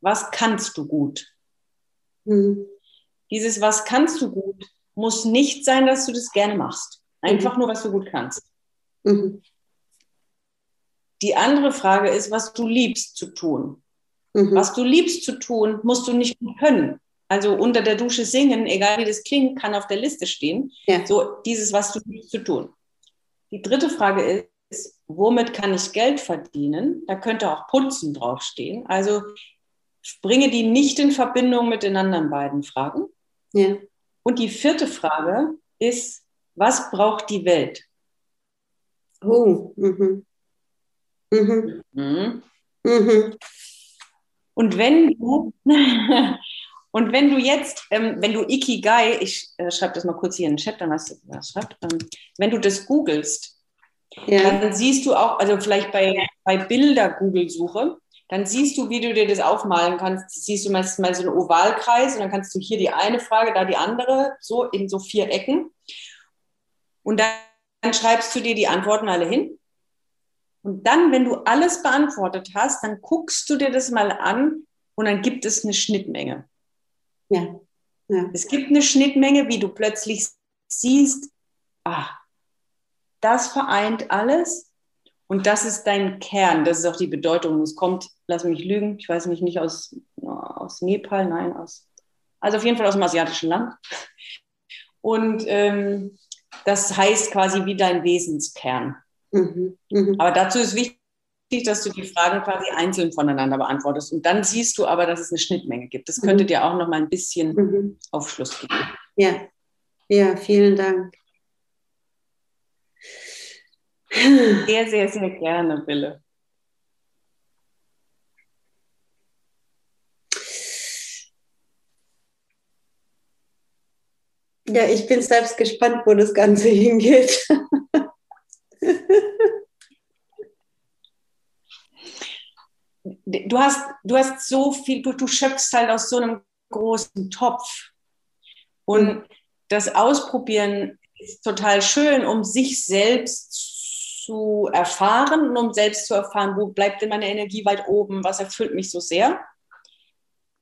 was kannst du gut? Mhm. Dieses, was kannst du gut, muss nicht sein, dass du das gerne machst. Einfach mhm. nur, was du gut kannst. Mhm. Die andere Frage ist, was du liebst zu tun. Mhm. Was du liebst zu tun, musst du nicht können. Also unter der Dusche singen, egal wie das klingt, kann auf der Liste stehen. Ja. So dieses, was du liebst zu tun. Die dritte Frage ist, womit kann ich Geld verdienen? Da könnte auch Putzen draufstehen. Also bringe die nicht in Verbindung mit den anderen beiden Fragen. Ja. Und die vierte Frage ist, was braucht die Welt? Oh, mhm. Mhm. Mhm. Mhm. Und wenn du und wenn du jetzt, ähm, wenn du Ikigai, ich äh, schreibe das mal kurz hier in den Chat, dann hast du das schreibt, ähm, wenn du das googelst, ja. dann siehst du auch, also vielleicht bei, bei Bilder-Google-Suche, dann siehst du, wie du dir das aufmalen kannst. Siehst du meistens mal so einen Ovalkreis und dann kannst du hier die eine Frage, da die andere, so in so vier Ecken. Und dann, dann schreibst du dir die Antworten alle hin. Und dann, wenn du alles beantwortet hast, dann guckst du dir das mal an und dann gibt es eine Schnittmenge. Ja. ja. Es gibt eine Schnittmenge, wie du plötzlich siehst, ah, das vereint alles und das ist dein Kern, das ist auch die Bedeutung. Es kommt, lass mich lügen, ich weiß nicht, nicht aus, aus Nepal, nein, aus, also auf jeden Fall aus dem asiatischen Land. Und ähm, das heißt quasi wie dein Wesenskern. Mhm. Mhm. Aber dazu ist wichtig, dass du die Fragen quasi einzeln voneinander beantwortest. Und dann siehst du aber, dass es eine Schnittmenge gibt. Das könnte mhm. dir auch noch mal ein bisschen mhm. Aufschluss geben. Ja, ja, vielen Dank. Sehr, sehr, sehr gerne, Wille. Ja, ich bin selbst gespannt, wo das Ganze hingeht. du hast, du hast so viel, du, du schöpfst halt aus so einem großen Topf. Und mhm. das Ausprobieren ist total schön, um sich selbst zu erfahren und um selbst zu erfahren, wo bleibt denn meine Energie weit oben, was erfüllt mich so sehr.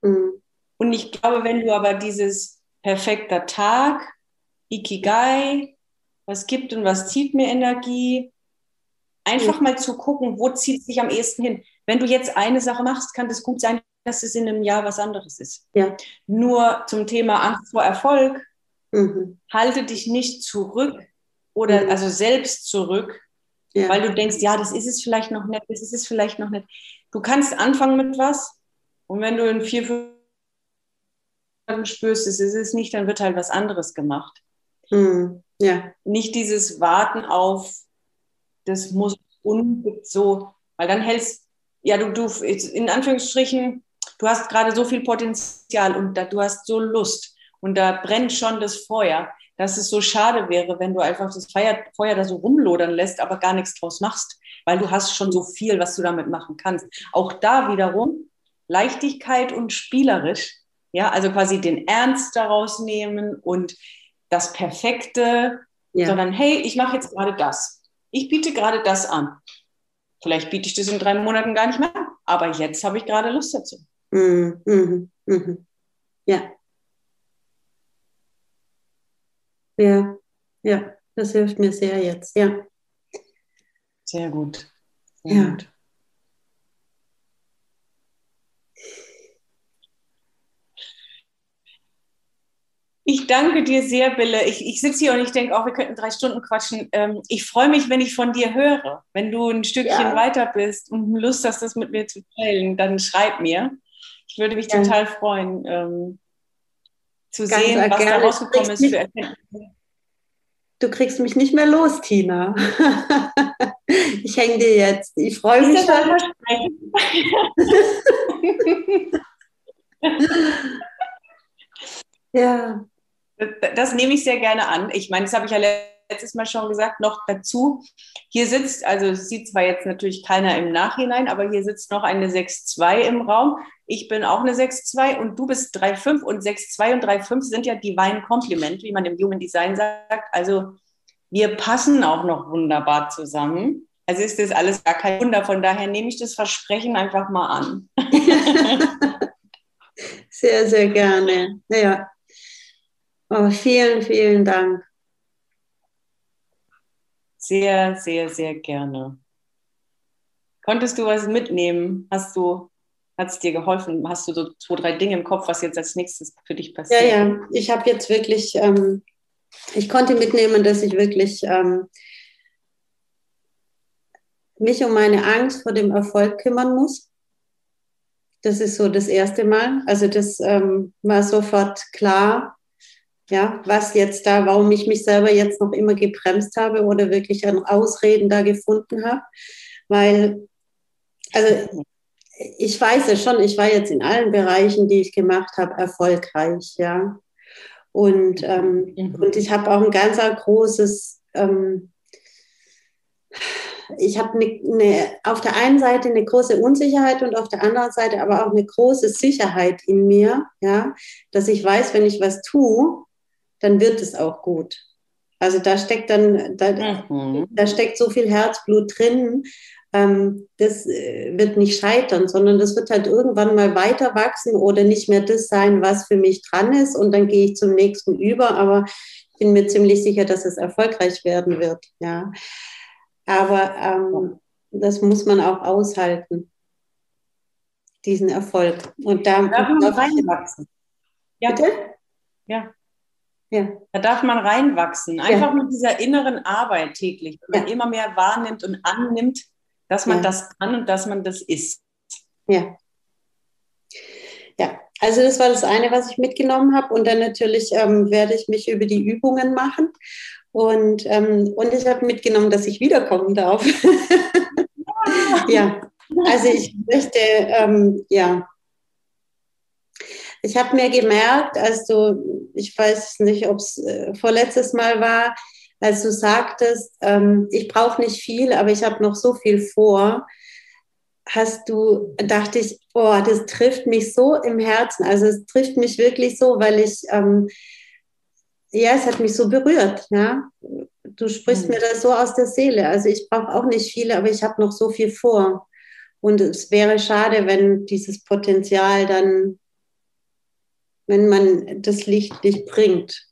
Mhm. Und ich glaube, wenn du aber dieses perfekter Tag, Ikigai, was gibt und was zieht mir Energie, einfach mal zu gucken, wo zieht es sich am ehesten hin. Wenn du jetzt eine Sache machst, kann das gut sein, dass es in einem Jahr was anderes ist. Ja. Nur zum Thema Angst vor Erfolg, mhm. halte dich nicht zurück oder mhm. also selbst zurück, ja. weil du denkst, ja, das ist es vielleicht noch nicht, das ist es vielleicht noch nicht. Du kannst anfangen mit was und wenn du in vier, fünf spürst, es ist es nicht, dann wird halt was anderes gemacht. Mhm. Ja. Nicht dieses Warten auf, das muss unbedingt so, weil dann hältst ja, du, du, in Anführungsstrichen, du hast gerade so viel Potenzial und da, du hast so Lust und da brennt schon das Feuer, dass es so schade wäre, wenn du einfach das Feuer, Feuer da so rumlodern lässt, aber gar nichts draus machst, weil du hast schon so viel, was du damit machen kannst. Auch da wiederum Leichtigkeit und spielerisch, ja, also quasi den Ernst daraus nehmen und das Perfekte, ja. sondern hey, ich mache jetzt gerade das. Ich biete gerade das an. Vielleicht biete ich das in drei Monaten gar nicht mehr aber jetzt habe ich gerade Lust dazu. Mhm, mhm, mhm. Ja. Ja, ja, das hilft mir sehr jetzt, ja. Sehr gut. Sehr ja. gut. Ich danke dir sehr, Bille. Ich, ich sitze hier und ich denke auch, wir könnten drei Stunden quatschen. Ähm, ich freue mich, wenn ich von dir höre. Wenn du ein Stückchen ja. weiter bist und Lust hast, das mit mir zu teilen, dann schreib mir. Ich würde mich ja. total freuen, ähm, zu Ganz sehen, was da rausgekommen ist für Erkenntnisse. Du kriegst mich nicht mehr los, Tina. ich hänge dir jetzt. Ich freue mich. Schon. ja. Das nehme ich sehr gerne an. Ich meine, das habe ich ja letztes Mal schon gesagt, noch dazu. Hier sitzt, also sieht zwar jetzt natürlich keiner im Nachhinein, aber hier sitzt noch eine 6-2 im Raum. Ich bin auch eine 6-2 und du bist 3-5 und 6-2 und 3-5 sind ja Divine Compliment, wie man im Human Design sagt. Also wir passen auch noch wunderbar zusammen. Also ist das alles gar kein Wunder. Von daher nehme ich das Versprechen einfach mal an. sehr, sehr gerne. Ja. Oh, vielen, vielen Dank. Sehr, sehr, sehr gerne. Konntest du was mitnehmen? Hast du, hat es dir geholfen? Hast du so zwei, drei Dinge im Kopf, was jetzt als nächstes für dich passiert? Ja, ja, ich habe jetzt wirklich, ähm, ich konnte mitnehmen, dass ich wirklich ähm, mich um meine Angst vor dem Erfolg kümmern muss. Das ist so das erste Mal. Also das ähm, war sofort klar, ja, was jetzt da, warum ich mich selber jetzt noch immer gebremst habe oder wirklich an Ausreden da gefunden habe. Weil, also ich weiß es schon, ich war jetzt in allen Bereichen, die ich gemacht habe, erfolgreich, ja. Und, ähm, mhm. und ich habe auch ein ganz großes, ähm, ich habe ne, ne, auf der einen Seite eine große Unsicherheit und auf der anderen Seite aber auch eine große Sicherheit in mir, ja, dass ich weiß, wenn ich was tue, dann wird es auch gut. Also da steckt dann, da, mhm. da steckt so viel Herzblut drin, das äh, wird nicht scheitern, sondern das wird halt irgendwann mal weiter wachsen oder nicht mehr das sein, was für mich dran ist und dann gehe ich zum nächsten über, aber ich bin mir ziemlich sicher, dass es erfolgreich werden wird, ja. Aber ähm, das muss man auch aushalten, diesen Erfolg. Und da darf man reinwachsen. Ja. Bitte? Ja, Ja. Da darf man reinwachsen. Einfach ja. mit dieser inneren Arbeit täglich, wenn man immer mehr wahrnimmt und annimmt, dass man das kann und dass man das ist. Ja. Ja, also das war das eine, was ich mitgenommen habe. Und dann natürlich ähm, werde ich mich über die Übungen machen. Und, ähm, und ich habe mitgenommen, dass ich wiederkommen darf. ja, also ich möchte, ähm, ja, ich habe mir gemerkt, als du, ich weiß nicht, ob es äh, vorletztes Mal war, als du sagtest, ähm, ich brauche nicht viel, aber ich habe noch so viel vor, hast du, dachte ich, oh, das trifft mich so im Herzen. Also es trifft mich wirklich so, weil ich, ähm, ja, es hat mich so berührt. Ja? Du sprichst mhm. mir das so aus der Seele. Also ich brauche auch nicht viele, aber ich habe noch so viel vor. Und es wäre schade, wenn dieses Potenzial dann, wenn man das Licht nicht bringt,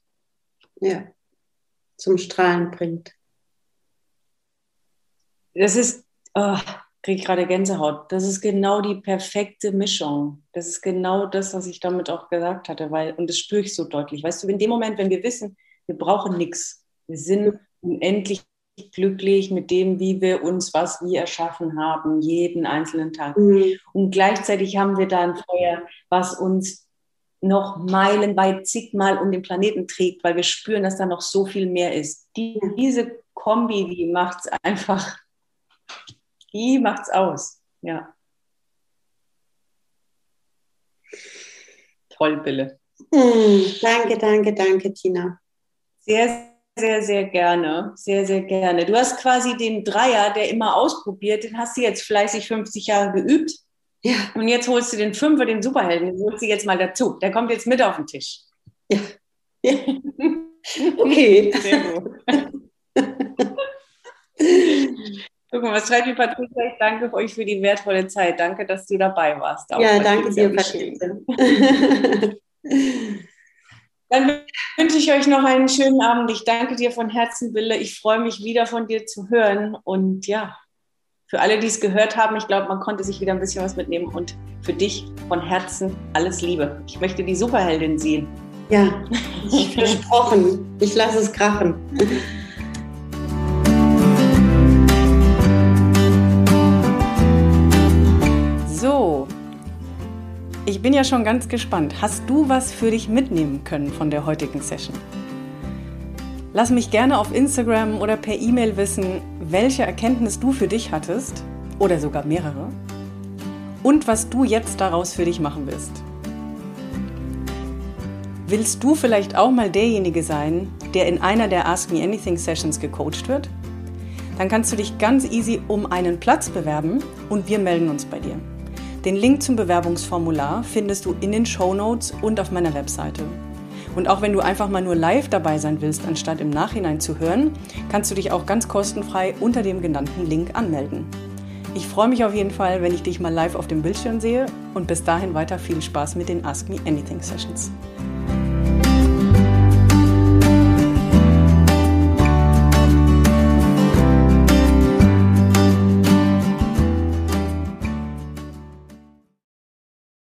ja, zum Strahlen bringt. Das ist, oh, kriege ich gerade Gänsehaut. Das ist genau die perfekte Mischung. Das ist genau das, was ich damit auch gesagt hatte, weil, und das spüre ich so deutlich. Weißt du, in dem Moment, wenn wir wissen, wir brauchen nichts, wir sind unendlich glücklich mit dem, wie wir uns was wie erschaffen haben, jeden einzelnen Tag. Mhm. Und gleichzeitig haben wir da ein Feuer, was uns noch meilenweit zigmal um den Planeten trägt, weil wir spüren, dass da noch so viel mehr ist. Die, diese Kombi, die macht es einfach die macht's aus. Ja. Toll, Bille. Hm, danke, danke, danke, Tina. Sehr, sehr, sehr gerne. Sehr, sehr gerne. Du hast quasi den Dreier, der immer ausprobiert, den hast du jetzt fleißig 50 Jahre geübt. Ja. Und jetzt holst du den Fünfer, den Superhelden, den holst du jetzt mal dazu. Der kommt jetzt mit auf den Tisch. Ja. ja. Okay. Sehr gut. Guck mal, was schreibt die Patricia? Ich danke euch für die wertvolle Zeit. Danke, dass du dabei warst. Auch ja, danke dir, Patricia. Dann wünsche ich euch noch einen schönen Abend. Ich danke dir von Herzen, Wille. Ich freue mich wieder von dir zu hören. Und ja, für alle, die es gehört haben, ich glaube, man konnte sich wieder ein bisschen was mitnehmen. Und für dich von Herzen alles Liebe. Ich möchte die Superheldin sehen. Ja, versprochen. Ich lasse es krachen. Ich bin ja schon ganz gespannt. Hast du was für dich mitnehmen können von der heutigen Session? Lass mich gerne auf Instagram oder per E-Mail wissen, welche Erkenntnis du für dich hattest oder sogar mehrere und was du jetzt daraus für dich machen willst. Willst du vielleicht auch mal derjenige sein, der in einer der Ask Me Anything Sessions gecoacht wird? Dann kannst du dich ganz easy um einen Platz bewerben und wir melden uns bei dir. Den Link zum Bewerbungsformular findest du in den Show Notes und auf meiner Webseite. Und auch wenn du einfach mal nur live dabei sein willst, anstatt im Nachhinein zu hören, kannst du dich auch ganz kostenfrei unter dem genannten Link anmelden. Ich freue mich auf jeden Fall, wenn ich dich mal live auf dem Bildschirm sehe und bis dahin weiter viel Spaß mit den Ask Me Anything Sessions.